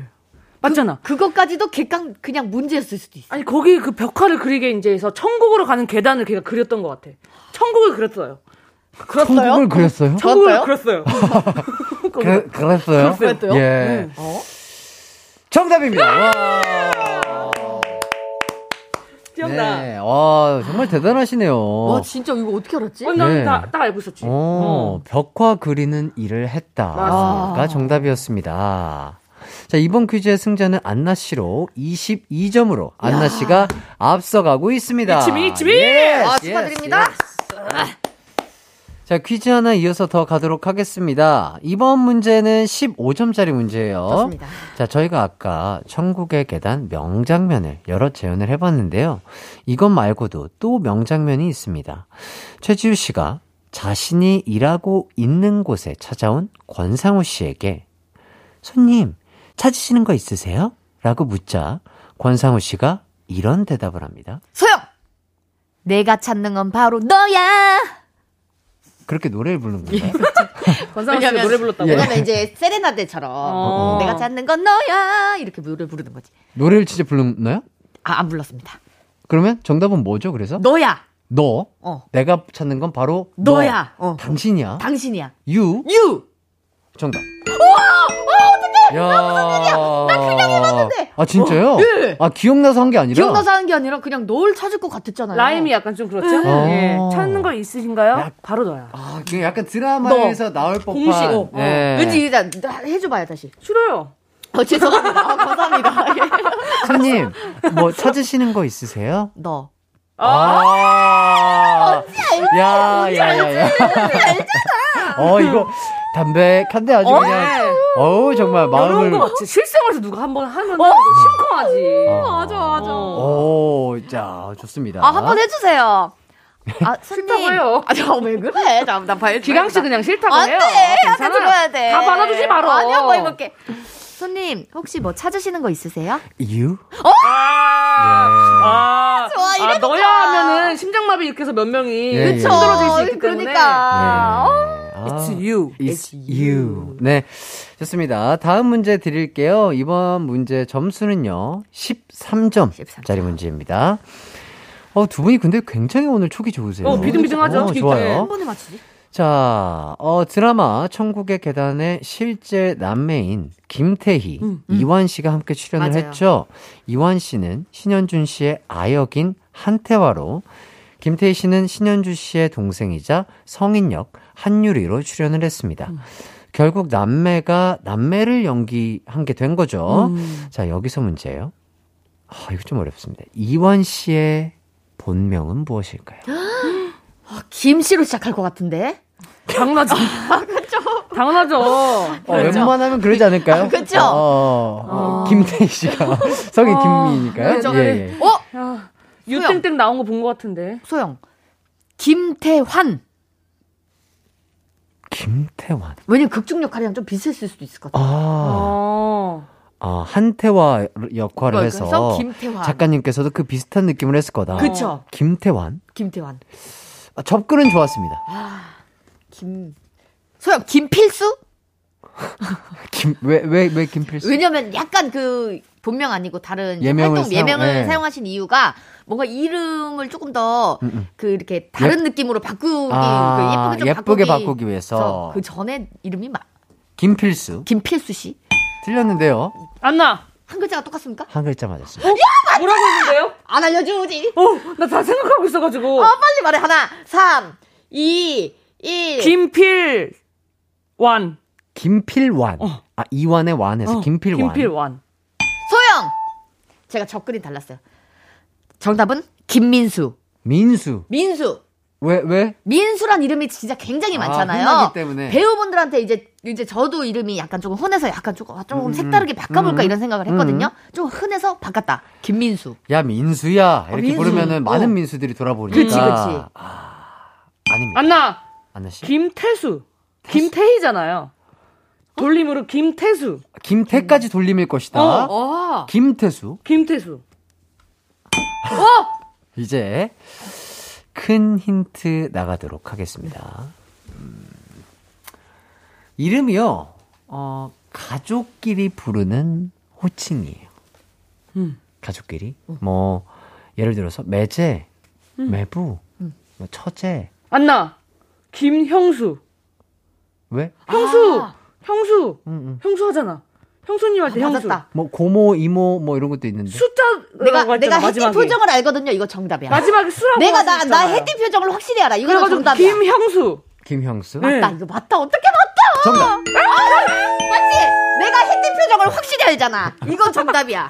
맞잖아. 그것까지도 객강 그냥 문제였을 수도 있어. 아니 거기 그 벽화를 그리게 이제 해서 천국으로 가는 계단을 걔가 그렸던 것 같아. 천국을 그렸어요. 천국을 그렸어요? 천국을 그렸어요? 그렸어요. 그, 그랬어요? 그랬어요? 예. 어? 정답입니다. 와. 기억나. 네. 와, 정말 대단하시네요. 와, 진짜 이거 어떻게 알았지? 어, 난 네. 다, 딱 알고 있었지. 어, 벽화 그리는 일을 했다가 맞아. 정답이었습니다. 자, 이번 퀴즈의 승자는 안나 씨로 22점으로 안나 씨가 앞서가고 있습니다. 이치미, 이치미! Yes, 아, yes, 축하드립니다. yes. 자, 퀴즈 하나 이어서 더 가도록 하겠습니다. 이번 문제는 15점짜리 문제예요. 좋습니다. 자, 저희가 아까 천국의 계단 명장면을 여러 재현을 해봤는데요. 이것 말고도 또 명장면이 있습니다. 최지우 씨가 자신이 일하고 있는 곳에 찾아온 권상우 씨에게 손님, 찾으시는 거 있으세요? 라고 묻자 권상우 씨가 이런 대답을 합니다. 소영! 내가 찾는 건 바로 너야! 그렇게 노래를 부르는 건가요? 권상우 씨가 왜냐면- 노래 불렀다고. 왜냐면 이제 세레나데처럼 어. 내가 찾는 건 너야! 이렇게 노래 부르는 거지. 노래를 진짜 부르나요? 아, 안 불렀습니다. 그러면 정답은 뭐죠, 그래서? 너야! 너. 어. 내가 찾는 건 바로 너야. 너. 어. 당신이야. 당신이야. 유. 유! 정답. 우와! 어떡해! 야. 나 그냥 해봤는데. 아, 진짜요? 어, 예. 아, 기억나서 한 게 아니라? 기억나서 하는 게 아니라 그냥 널 찾을 것 같았잖아요. 라임이 약간 좀 그렇죠? 어. 예. 찾는 거 있으신가요? 바로 너야. 아, 그 약간 드라마에서 나올 법한. 공식, 어. 예. 왠지 일단 나 해줘봐요, 다시. 싫어요. 어, 죄송합니다. 아, 감사합니다. 손님, 뭐 찾으시는 거 있으세요? 너. 아. 야, 야, 야, 야. 어, 이거 담백한데 아주 어, 그냥. 네. 어우, 정말 이런 마음을. 거 맞지? 실생활에서 누가 한번 하면 심쿵하지. 맞아, 맞아. 오, 자, 좋습니다. 아, 한번 해주세요. 아. 싫다고 해요. 아, 저왜 그래? 나, 나 봐야 기강 씨 그냥 싫다고 안 해요. 돼. 한테 괜찮아. 들어야 돼. 다 받아주지 바로. 아니, 한번 해볼게. 손님, 혹시 뭐 찾으시는 거 있으세요? You? 아, 아, 좋아, 아, 이래도 너야 좋아. 하면은 심장마비 이렇게 해서 몇 명이 예, 예. 힘들어질 수 있기 때문에. 그러니까. It's you. It's you. 네. 좋습니다. 다음 문제 드릴게요. 이번 문제 점수는요, 13점짜리 문제입니다. 어, 두 분이 근데 굉장히 오늘 촉이 좋으세요. 어, 비등비등하죠, 어, 진짜. 좋아요. 한 번에 맞추지? 자, 어, 드라마 천국의 계단의 실제 남매인 김태희, 이완 씨가 함께 출연을 맞아요. 했죠. 이완 씨는 신현준 씨의 아역인 한태화로, 김태희 씨는 신현주 씨의 동생이자 성인 역 한유리로 출연을 했습니다. 결국 남매가 남매를 연기한 게 된 거죠. 자, 여기서 문제예요. 아, 이거 좀 어렵습니다. 이완 씨의 본명은 무엇일까요? 김씨로 시작할 것 같은데? 당연하죠. 당연하죠. 어, 웬만하면 그러지 않을까요? 그쵸? 어, 어, 김태희 씨가 성이 김미니까요. 그죠? 예, 예. 어? 야, 유땡땡 나온 거 본 것 같은데. 소영. 김태환. 김태환. 왜냐면 극중 역할이랑 좀 비슷했을 수도 있을 것 같아. 아, 어. 아 한태화 역할을 해서 김태환. 작가님께서도 그 비슷한 느낌을 했을 거다. 그쵸. 김태환. 김태환. 아, 접근은 좋았습니다. 김. 소영, 김필수? 김, 왜, 왜, 왜 김필수? 왜냐면 약간 그 본명 아니고 다른 예명을 활동 사용- 예명을 예. 사용하신 이유가 뭔가 이름을 조금 더 그 이렇게 다른 느낌으로 바꾸기 아, 그 예쁘게 좀 예쁘게 바꾸기, 바꾸기 위해서. 그 전에 이름이 막 김필수. 김필수 씨. 틀렸는데요. 안나. 한 글자가 똑같습니까? 한 글자 맞았습니다. 뭐라고 했는데요? 안 알려주지. 어, 나 다 생각하고 있어가지고. 어, 빨리 말해. 하나, 3, 2, 1. 김필 완. 김필완. 어. 아, 이완의 완에서 어, 김필완. 김필완. 소영! 제가 접근이 달랐어요. 정답은 김민수. 민수. 민수. 왜, 왜? 민수란 이름이 진짜 굉장히 아, 많잖아요. 흔하기 때문에. 배우분들한테 이제 이제 저도 이름이 약간 조금 흔해서 약간 조금 조금 색다르게 바꿔볼까 음. 이런 생각을 했거든요. 좀 흔해서 바꿨다. 김민수. 야, 민수야. 이렇게 민수. 부르면은 어. 많은 민수들이 돌아보니까. 그치, 그치. 아, 아닙니다. 안나. 안나 씨. 김태수. 김태희잖아요. 돌림으로 김태수. 김태까지 돌림일 것이다. 어, 어. 김태수. 김태수. 이제 큰 힌트 나가도록 하겠습니다. 음, 이름이요, 어, 가족끼리 부르는 호칭이에요. 음. 가족끼리. 뭐, 예를 들어서, 매제, 매부, 뭐 처제. 안나. 김형수. 왜? 형수. 아. 형수. 형수 하잖아. 형수님한테 형수. 맞았다. 뭐 고모, 이모 뭐 이런 것도 있는데. 숫자 내가 내가 마지막에. 표정을 알거든요. 이거 정답이야. 마지막에 수라고 내가 나 나. 해띠 표정을 확실히 알아. 이거 정답이야. 김형수. 김형수. 네. 맞다. 이거 맞다. 어떻게 맞다? 정답. 맞지? 내가 해띠 표정을 확실히 알잖아. 이거 정답이야.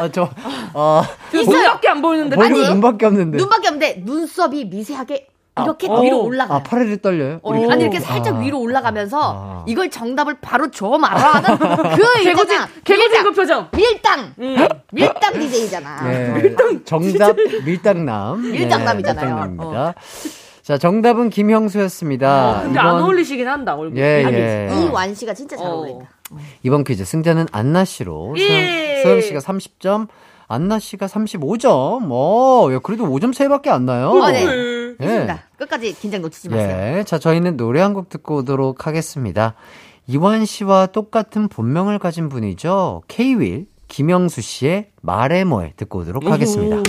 아, 저, 아, 눈밖에 안 보이는데. 보이는 아니, 눈밖에 없는데. 눈밖에 없는데 눈썹이 미세하게 이렇게 어. 위로 올라가. 아, 팔을 떨려요? 어, 아니 이렇게 살짝 위로 올라가면서 아. 이걸 정답을 바로 줘 말아 하는 그 개구진, 있잖아. 개구진 그 표정. 밀당 음. 밀당 DJ잖아. 네. 정답 밀당남. 밀당남이잖아요. 네, 밀당남입니다. 자, 정답은 김형수였습니다. 어, 근데 안 어울리시긴 한다, 얼굴. 예, 예. 이완 씨가 진짜 잘 어. 어울린다. 이번 퀴즈 승자는 안나 씨로 예. 소영 씨가 30점, 안나 씨가 35점. 어, 야, 그래도 5점 차이밖에 안 나요. 어, 네. 예. 좋습니다. 끝까지 긴장 놓치지 마세요. 예. 자, 저희는 노래 한 곡 듣고 오도록 하겠습니다. 이완 씨와 똑같은 본명을 가진 분이죠. K-윌 김영수 씨의 말해 뭐해 듣고 오도록 하겠습니다.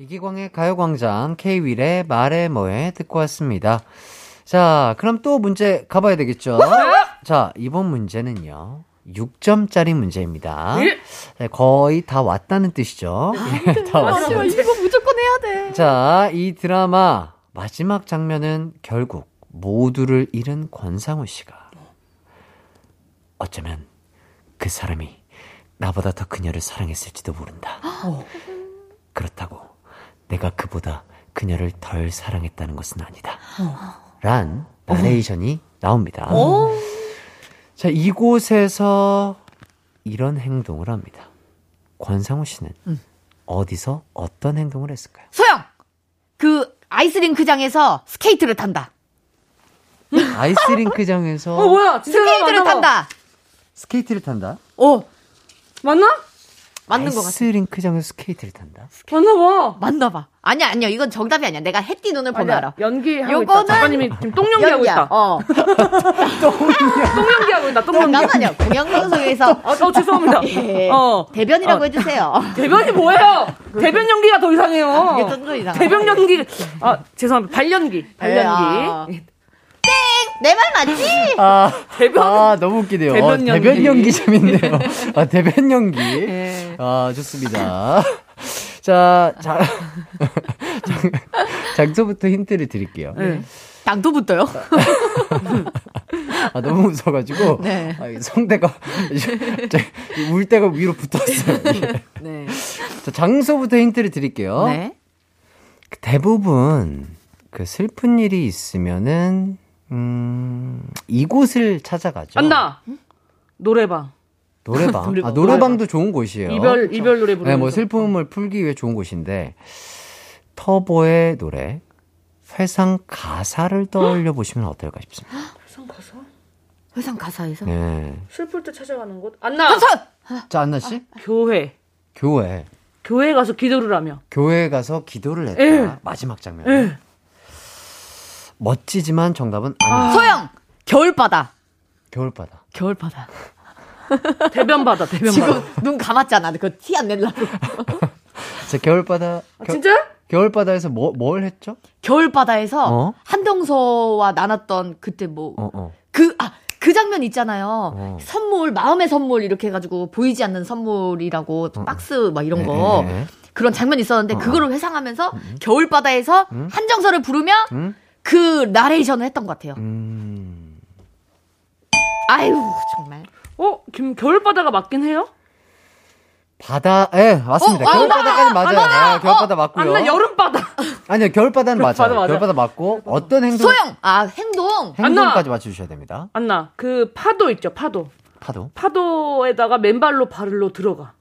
이기광의 가요광장 K-윌의 말해 뭐해 듣고 왔습니다. 자, 그럼 또 문제 가봐야 되겠죠? 자, 이번 문제는요. 6점짜리 문제입니다. 예. 네, 거의 다 왔다는 뜻이죠. 예, 다 왔어요. 아, 이거 무조건 해야 돼. 자, 이 드라마 마지막 장면은 결국 모두를 잃은 권상우 씨가 어쩌면 그 사람이 나보다 더 그녀를 사랑했을지도 모른다. 그렇다고 내가 그보다 그녀를 덜 사랑했다는 것은 아니다. 란 나레이션이 나옵니다. 자, 이곳에서 이런 행동을 합니다. 권상우 씨는 어디서 어떤 행동을 했을까요? 소영 그 아이스링크장에서 스케이트를 탄다. 아이스링크장에서 어, 뭐야? 스케이트를. 탄다. 스케이트를 탄다? 어 맞나? 맞는 것 같아. 아이스링크장에서 스케이트를 탄다? 맞나 봐. 맞나 봐. 아니야 아니야 이건 정답이 아니야. 내가 해띠 눈을 보면 알아. 연기하고 있다. 요거는 작가님이 지금 똥연기하고 연기야. 있다. 어. 똥연기하고 있다. 똥연기. 잠깐만요. 공영방송에서 어, 어, 죄송합니다. 예. 어. 대변이라고 어. 해주세요. 대변이 뭐예요? 대변 연기가 더 이상해요. 이게 좀더 이상해. 대변 연기. 아, 죄송합니다. 발연기. 발연기. 예, 내말 맞지? 아, 대변. 아 너무 웃기네요. 대변 어, 연기. 대변 연기 재밌네요. 아, 대변 연기. 예. 아, 좋습니다. 자, 자, 장, 장소부터 힌트를 드릴게요. 네. 당도부터요? 아, 너무 웃어가지고. 네. 아, 이 성대가, 자, 이 울대가 위로 붙었어요. 예. 네. 자, 장소부터 힌트를 드릴게요. 네. 대부분 그 슬픈 일이 있으면은 음, 이곳을 찾아가죠. 안나. 노래방. 노래방. 노래방. 아, 노래방도 좋은 곳이에요. 이별, 이별 노래 부르는 네, 뭐 슬픔을 풀기 위해 좋은 곳인데 터보의 노래 회상 가사를 떠올려 보시면 어떨까 싶습니다. 회상 가사? 회상 가사에서 네. 슬플 때 찾아가는 곳? 안나. 한선 자, 안나 씨? 교회. 교회. 교회 가서 기도를 하며. 교회에 가서 기도를 했다. 예. 마지막 장면. 예. 멋지지만 정답은 아니. 소영 겨울바다 겨울바다. 겨울바다 대변바다, 대변바다. 지금 눈 감았잖아 그티안 내려고 자, 겨울바다. 아, 겨- 진짜? 겨울바다에서 뭐, 뭘 했죠? 겨울바다에서 어? 한동서와 나눴던 그때 뭐 어, 어. 그, 아, 그 장면 있잖아요. 어. 선물, 마음의 선물, 이렇게 해가지고, 보이지 않는 선물이라고, 박스, 막 이런 거. 예, 예, 예. 그런 장면이 있었는데, 그거를 회상하면서, 겨울바다에서 음. 한정서를 부르며, 음? 그 나레이션을 했던 것 같아요. 음. 아유, 정말. 어? 김, 겨울바다가 맞긴 해요? 바다, 예, 맞습니다. 어, 어, 겨울바다까지 맞아요. 안나! 아, 겨울바다 맞고요. 안 나 여름바다. 아니요, 겨울바다는 맞아요. 겨울바다 맞아요. 겨울바다 맞고, 어떤 행동, 소영! 아, 행동! 행동까지 맞춰주셔야 됩니다. 안나, 그 파도 있죠, 파도. 파도. 파도에다가 맨발로 발로 들어가.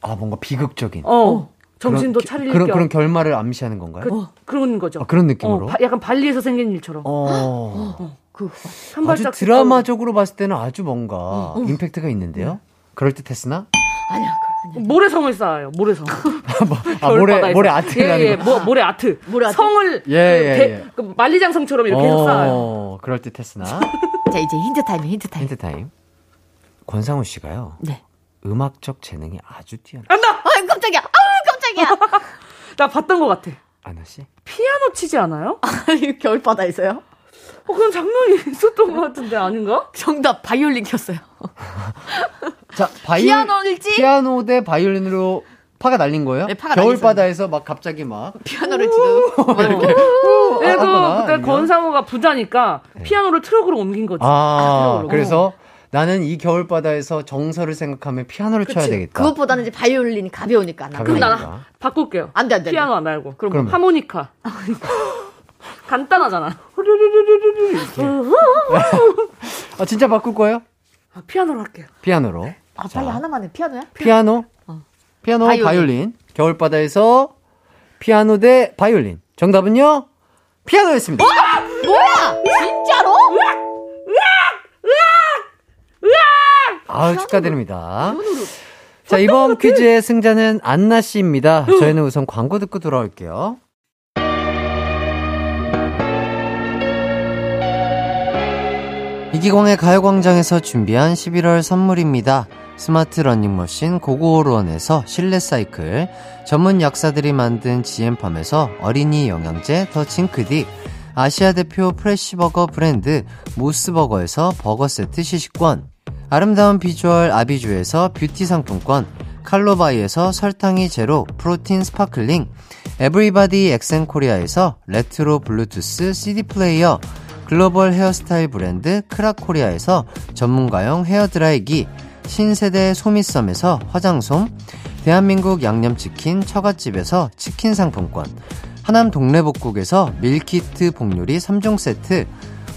아, 뭔가 비극적인. 어. 정신도 그런, 차릴 그런, 겸. 그런 결말을 암시하는 건가요? 그, 그런 거죠. 아, 그런 느낌으로? 어, 바- 약간 발리에서 생긴 일처럼. 어. 그, 한 아주 드라마적으로 봤을 때는 아주 뭔가 임팩트가 있는데요. 그럴듯했으나 아니야, 모래성을 쌓아요. 모래성. 아, 모래 겨울바다에서. 모래 아트라는 예, 예, 거. 뭐, 모래 아트. 모래 아트? 성을 예, 예, 그 대- 예. 그 만리장성처럼 이렇게 해서 쌓아요. 어, 그럴 듯했으나 자, 이제 힌트 타임, 힌트 타임. 힌트 타임. 권상우 씨가요. 네. 음악적 재능이 아주 뛰어나. 안나. 아유, 깜짝이야. 아유, 깜짝이야. 나 봤던 것 같아. 아나 씨? 피아노 치지 않아요? 아니, 겨울바다에서요? 어, 그런 장면이 있었던 것 같은데 아닌가? 정답 바이올린 켰어요. 자, 바이올, 피아노일지? 피아노 대 바이올린으로 파가 갈린 거예요? 네, 파가 겨울바다에서 막 갑자기 막 피아노를 치는 이렇게 그리고 하거나 그때 아니면- 권상우가 부자니까 피아노를 트럭으로 옮긴 거지. 아, 트럭으로. 그래서 나는 이 겨울바다에서 정서를 생각하며 피아노를 쳐야 되겠다. 그것보다는 이제 바이올린이 가벼우니까. 나. 그럼. 나는 바꿀게요. 안 돼, 안 돼. 피아노 말고. 그럼 그럼. 하모니카. 간단하잖아. 아, 진짜 바꿀 거예요? 아, 피아노로 할게요. 피아노로. 아, 빨리 하나만 해. 피아노야? 피아노. 피아노, 바이올린. 바이올린. 겨울바다에서 피아노 대 바이올린. 정답은요? 피아노였습니다. 뭐야? 진짜로? 아 축하드립니다. 자, 이번 퀴즈의 승자는 안나 씨입니다. 저희는 우선 광고 듣고 돌아올게요. 이기광의 가요광장에서 준비한 11월 선물입니다. 스마트 러닝머신 고고오르원에서 실내 사이클, 전문 약사들이 만든 GM팜에서 어린이 영양제 더 징크디, 아시아 대표 프레시버거 브랜드 모스버거에서 버거 세트 시식권, 아름다운 비주얼 아비주에서 뷰티 상품권, 칼로바이에서 설탕이 제로 프로틴 스파클링, 에브리바디 엑센코리아에서 레트로 블루투스 CD 플레이어, 글로벌 헤어스타일 브랜드 크라코리아에서 전문가용 헤어드라이기, 신세대 소미썸에서 화장솜, 대한민국 양념치킨 처갓집에서 치킨 상품권, 하남 동래복국에서 밀키트 복요리 3종 세트,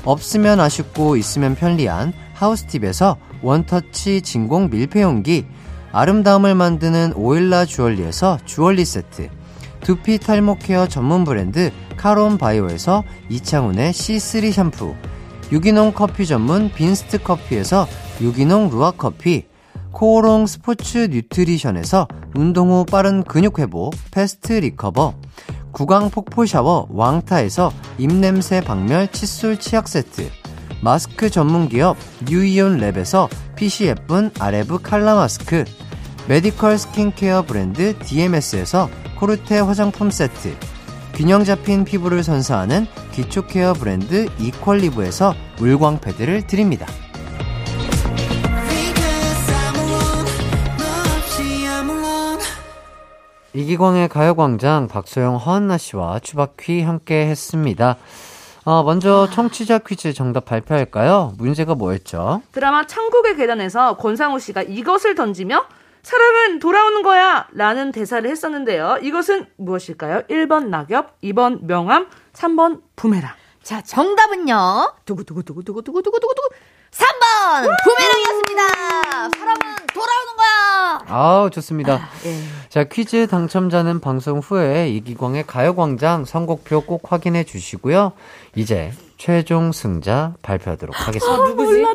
없으면 아쉽고 있으면 편리한 하우스팁에서 원터치 진공 밀폐용기, 아름다움을 만드는 오일라 주얼리에서 주얼리 세트, 두피 탈모 케어 전문 브랜드 카론 바이오에서 이창훈의 C3 샴푸, 유기농 커피 전문 빈스트 커피에서 유기농 루아 커피, 코오롱 스포츠 뉴트리션에서 운동 후 빠른 근육 회복 패스트 리커버, 구강 폭포 샤워 왕타에서 입냄새 박멸 칫솔 치약 세트, 마스크 전문 기업 뉴이온 랩에서 핏이 예쁜 아레브 칼라 마스크, 메디컬 스킨케어 브랜드 DMS에서 코르테 화장품 세트, 균형 잡힌 피부를 선사하는 기초 케어 브랜드 이퀄리브에서 물광 패드를 드립니다. 이기광의 가요광장 박소영 허한나 씨와 추바퀴 함께 했습니다. 어, 먼저 청취자 퀴즈 정답 발표할까요? 문제가 뭐였죠? 드라마 천국의 계단에서 권상우 씨가 이것을 던지며 사랑은 돌아오는 거야! 라는 대사를 했었는데요. 이것은 무엇일까요? 1번 낙엽, 2번 명함, 3번 부메랑. 자, 정답은요. 두구두구두구두구두구두구두구. 3번! 부메랑이었습니다! 사람은 돌아오는 거야! 아우, 좋습니다. 예. 자, 퀴즈 당첨자는 방송 후에 이기광의 가요광장 선곡표 꼭 확인해 주시고요. 이제 최종 승자 발표하도록 하겠습니다. 누구지?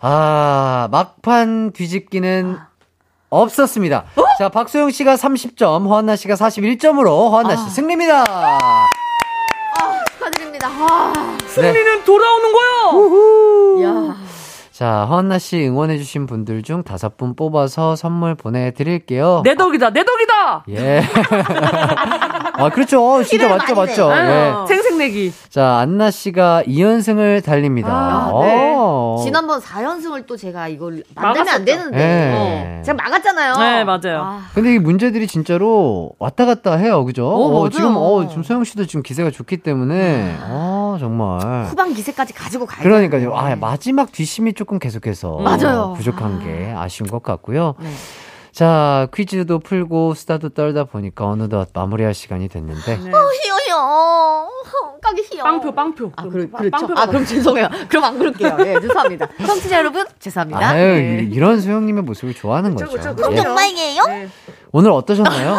아, 막판 뒤집기는 없었습니다. 자, 박소영 씨가 30점, 허한나 씨가 41점으로 허한나 씨 승리입니다. 아, 축하드립니다. 와. 승리는 돌아오는 거야! 야. 자, 허한나 씨 응원해주신 분들 중 다섯 분 뽑아서 선물 보내드릴게요. 내 덕이다, 내 덕이다! 예. 아, 그렇죠. 진짜 맞죠, 맞죠. 내. 예. 어. 생생내기. 자, 안나 씨가 2연승을 달립니다. 아, 네. 어. 지난번 4연승을 또 제가 이걸 만들면 안 막았었죠. 되는데. 예. 어, 제가 막았잖아요. 네, 맞아요. 아, 근데 이 문제들이 진짜로 왔다 갔다 해요, 그죠? 어, 맞아요. 지금, 어, 지금 소영 씨도 지금 기세가 좋기 때문에, 어, 정말. 후반 기세까지 가지고 가야 그러니까요. 아, 마지막 뒷심이 조금 계속해서. 맞아요. 부족한 게 아쉬운 것 같고요. 네. 자, 퀴즈도 풀고 수다도 떨다 보니까 어느덧 마무리할 시간이 됐는데. 네. 희어요. 까기 희어. 빵표, 빵표. 아, 빵- 그렇죠. 빵표라고 아, 그럼 죄송해요. 그럼 안 그럴게요. 예, 죄송합니다. 청취자 여러분, 죄송합니다. 아유, 네. 이- 이런 소영님의 모습을 좋아하는 그쵸, 거죠. 그쵸, 예. 그럼요. 정말이에요? 네. 오늘 어떠셨나요?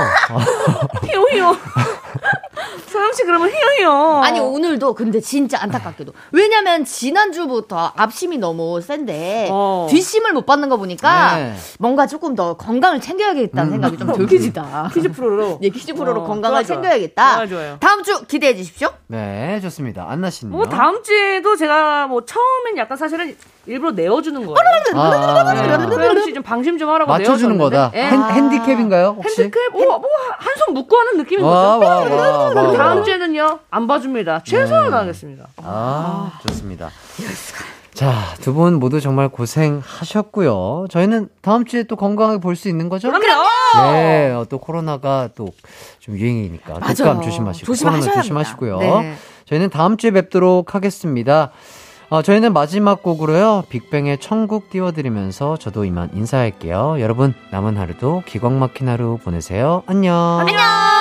히요, 히요. 소영 씨 그러면 히요, 히요. 아니 오늘도 근데 진짜 안타깝게도 왜냐면 지난주부터 앞심이 너무 센데 어. 뒷심을 못 받는 거 보니까 네. 뭔가 조금 더 건강을 챙겨야겠다는 생각이 좀 듭니다. 퀴즈 프로로. 예, 퀴즈 프로로 어, 건강을 좋아, 좋아. 챙겨야겠다. 좋아요, 좋아요. 다음 주 기대해 주십시오. 네, 좋습니다. 안나 씨는요? 뭐 다음 주에도 제가 뭐 처음엔 약간 사실은 일부러 내어주는 거예요. 아, 아, 아. 네. 소영 씨좀 방심 좀 하라고 맞춰주는. 거다. 예. 핸, 핸디캡인가요? 혹시? 핸드캡? 뭐, 뭐 한 손꾹 묶고 하는 느낌인 와, 거죠. 와, 와, 와, 와. 다음 주에는요 안 봐줍니다. 최선을 다하겠습니다. 아, 좋습니다. 자, 두 분 모두 정말 고생하셨고요. 저희는 다음 주에 또 건강하게 볼 수 있는 거죠? 그럼요. 네, 어, 또 코로나가 또 좀 유행이니까 맞아요. 독감 조심하시고 조심하셔야. 조심하시고요. 네. 저희는 다음 주에 뵙도록 하겠습니다. 어, 저희는 마지막 곡으로요. 빅뱅의 천국 띄워드리면서 저도 이만 인사할게요. 여러분 남은 하루도 기광 막힌 하루 보내세요. 안녕. 안녕.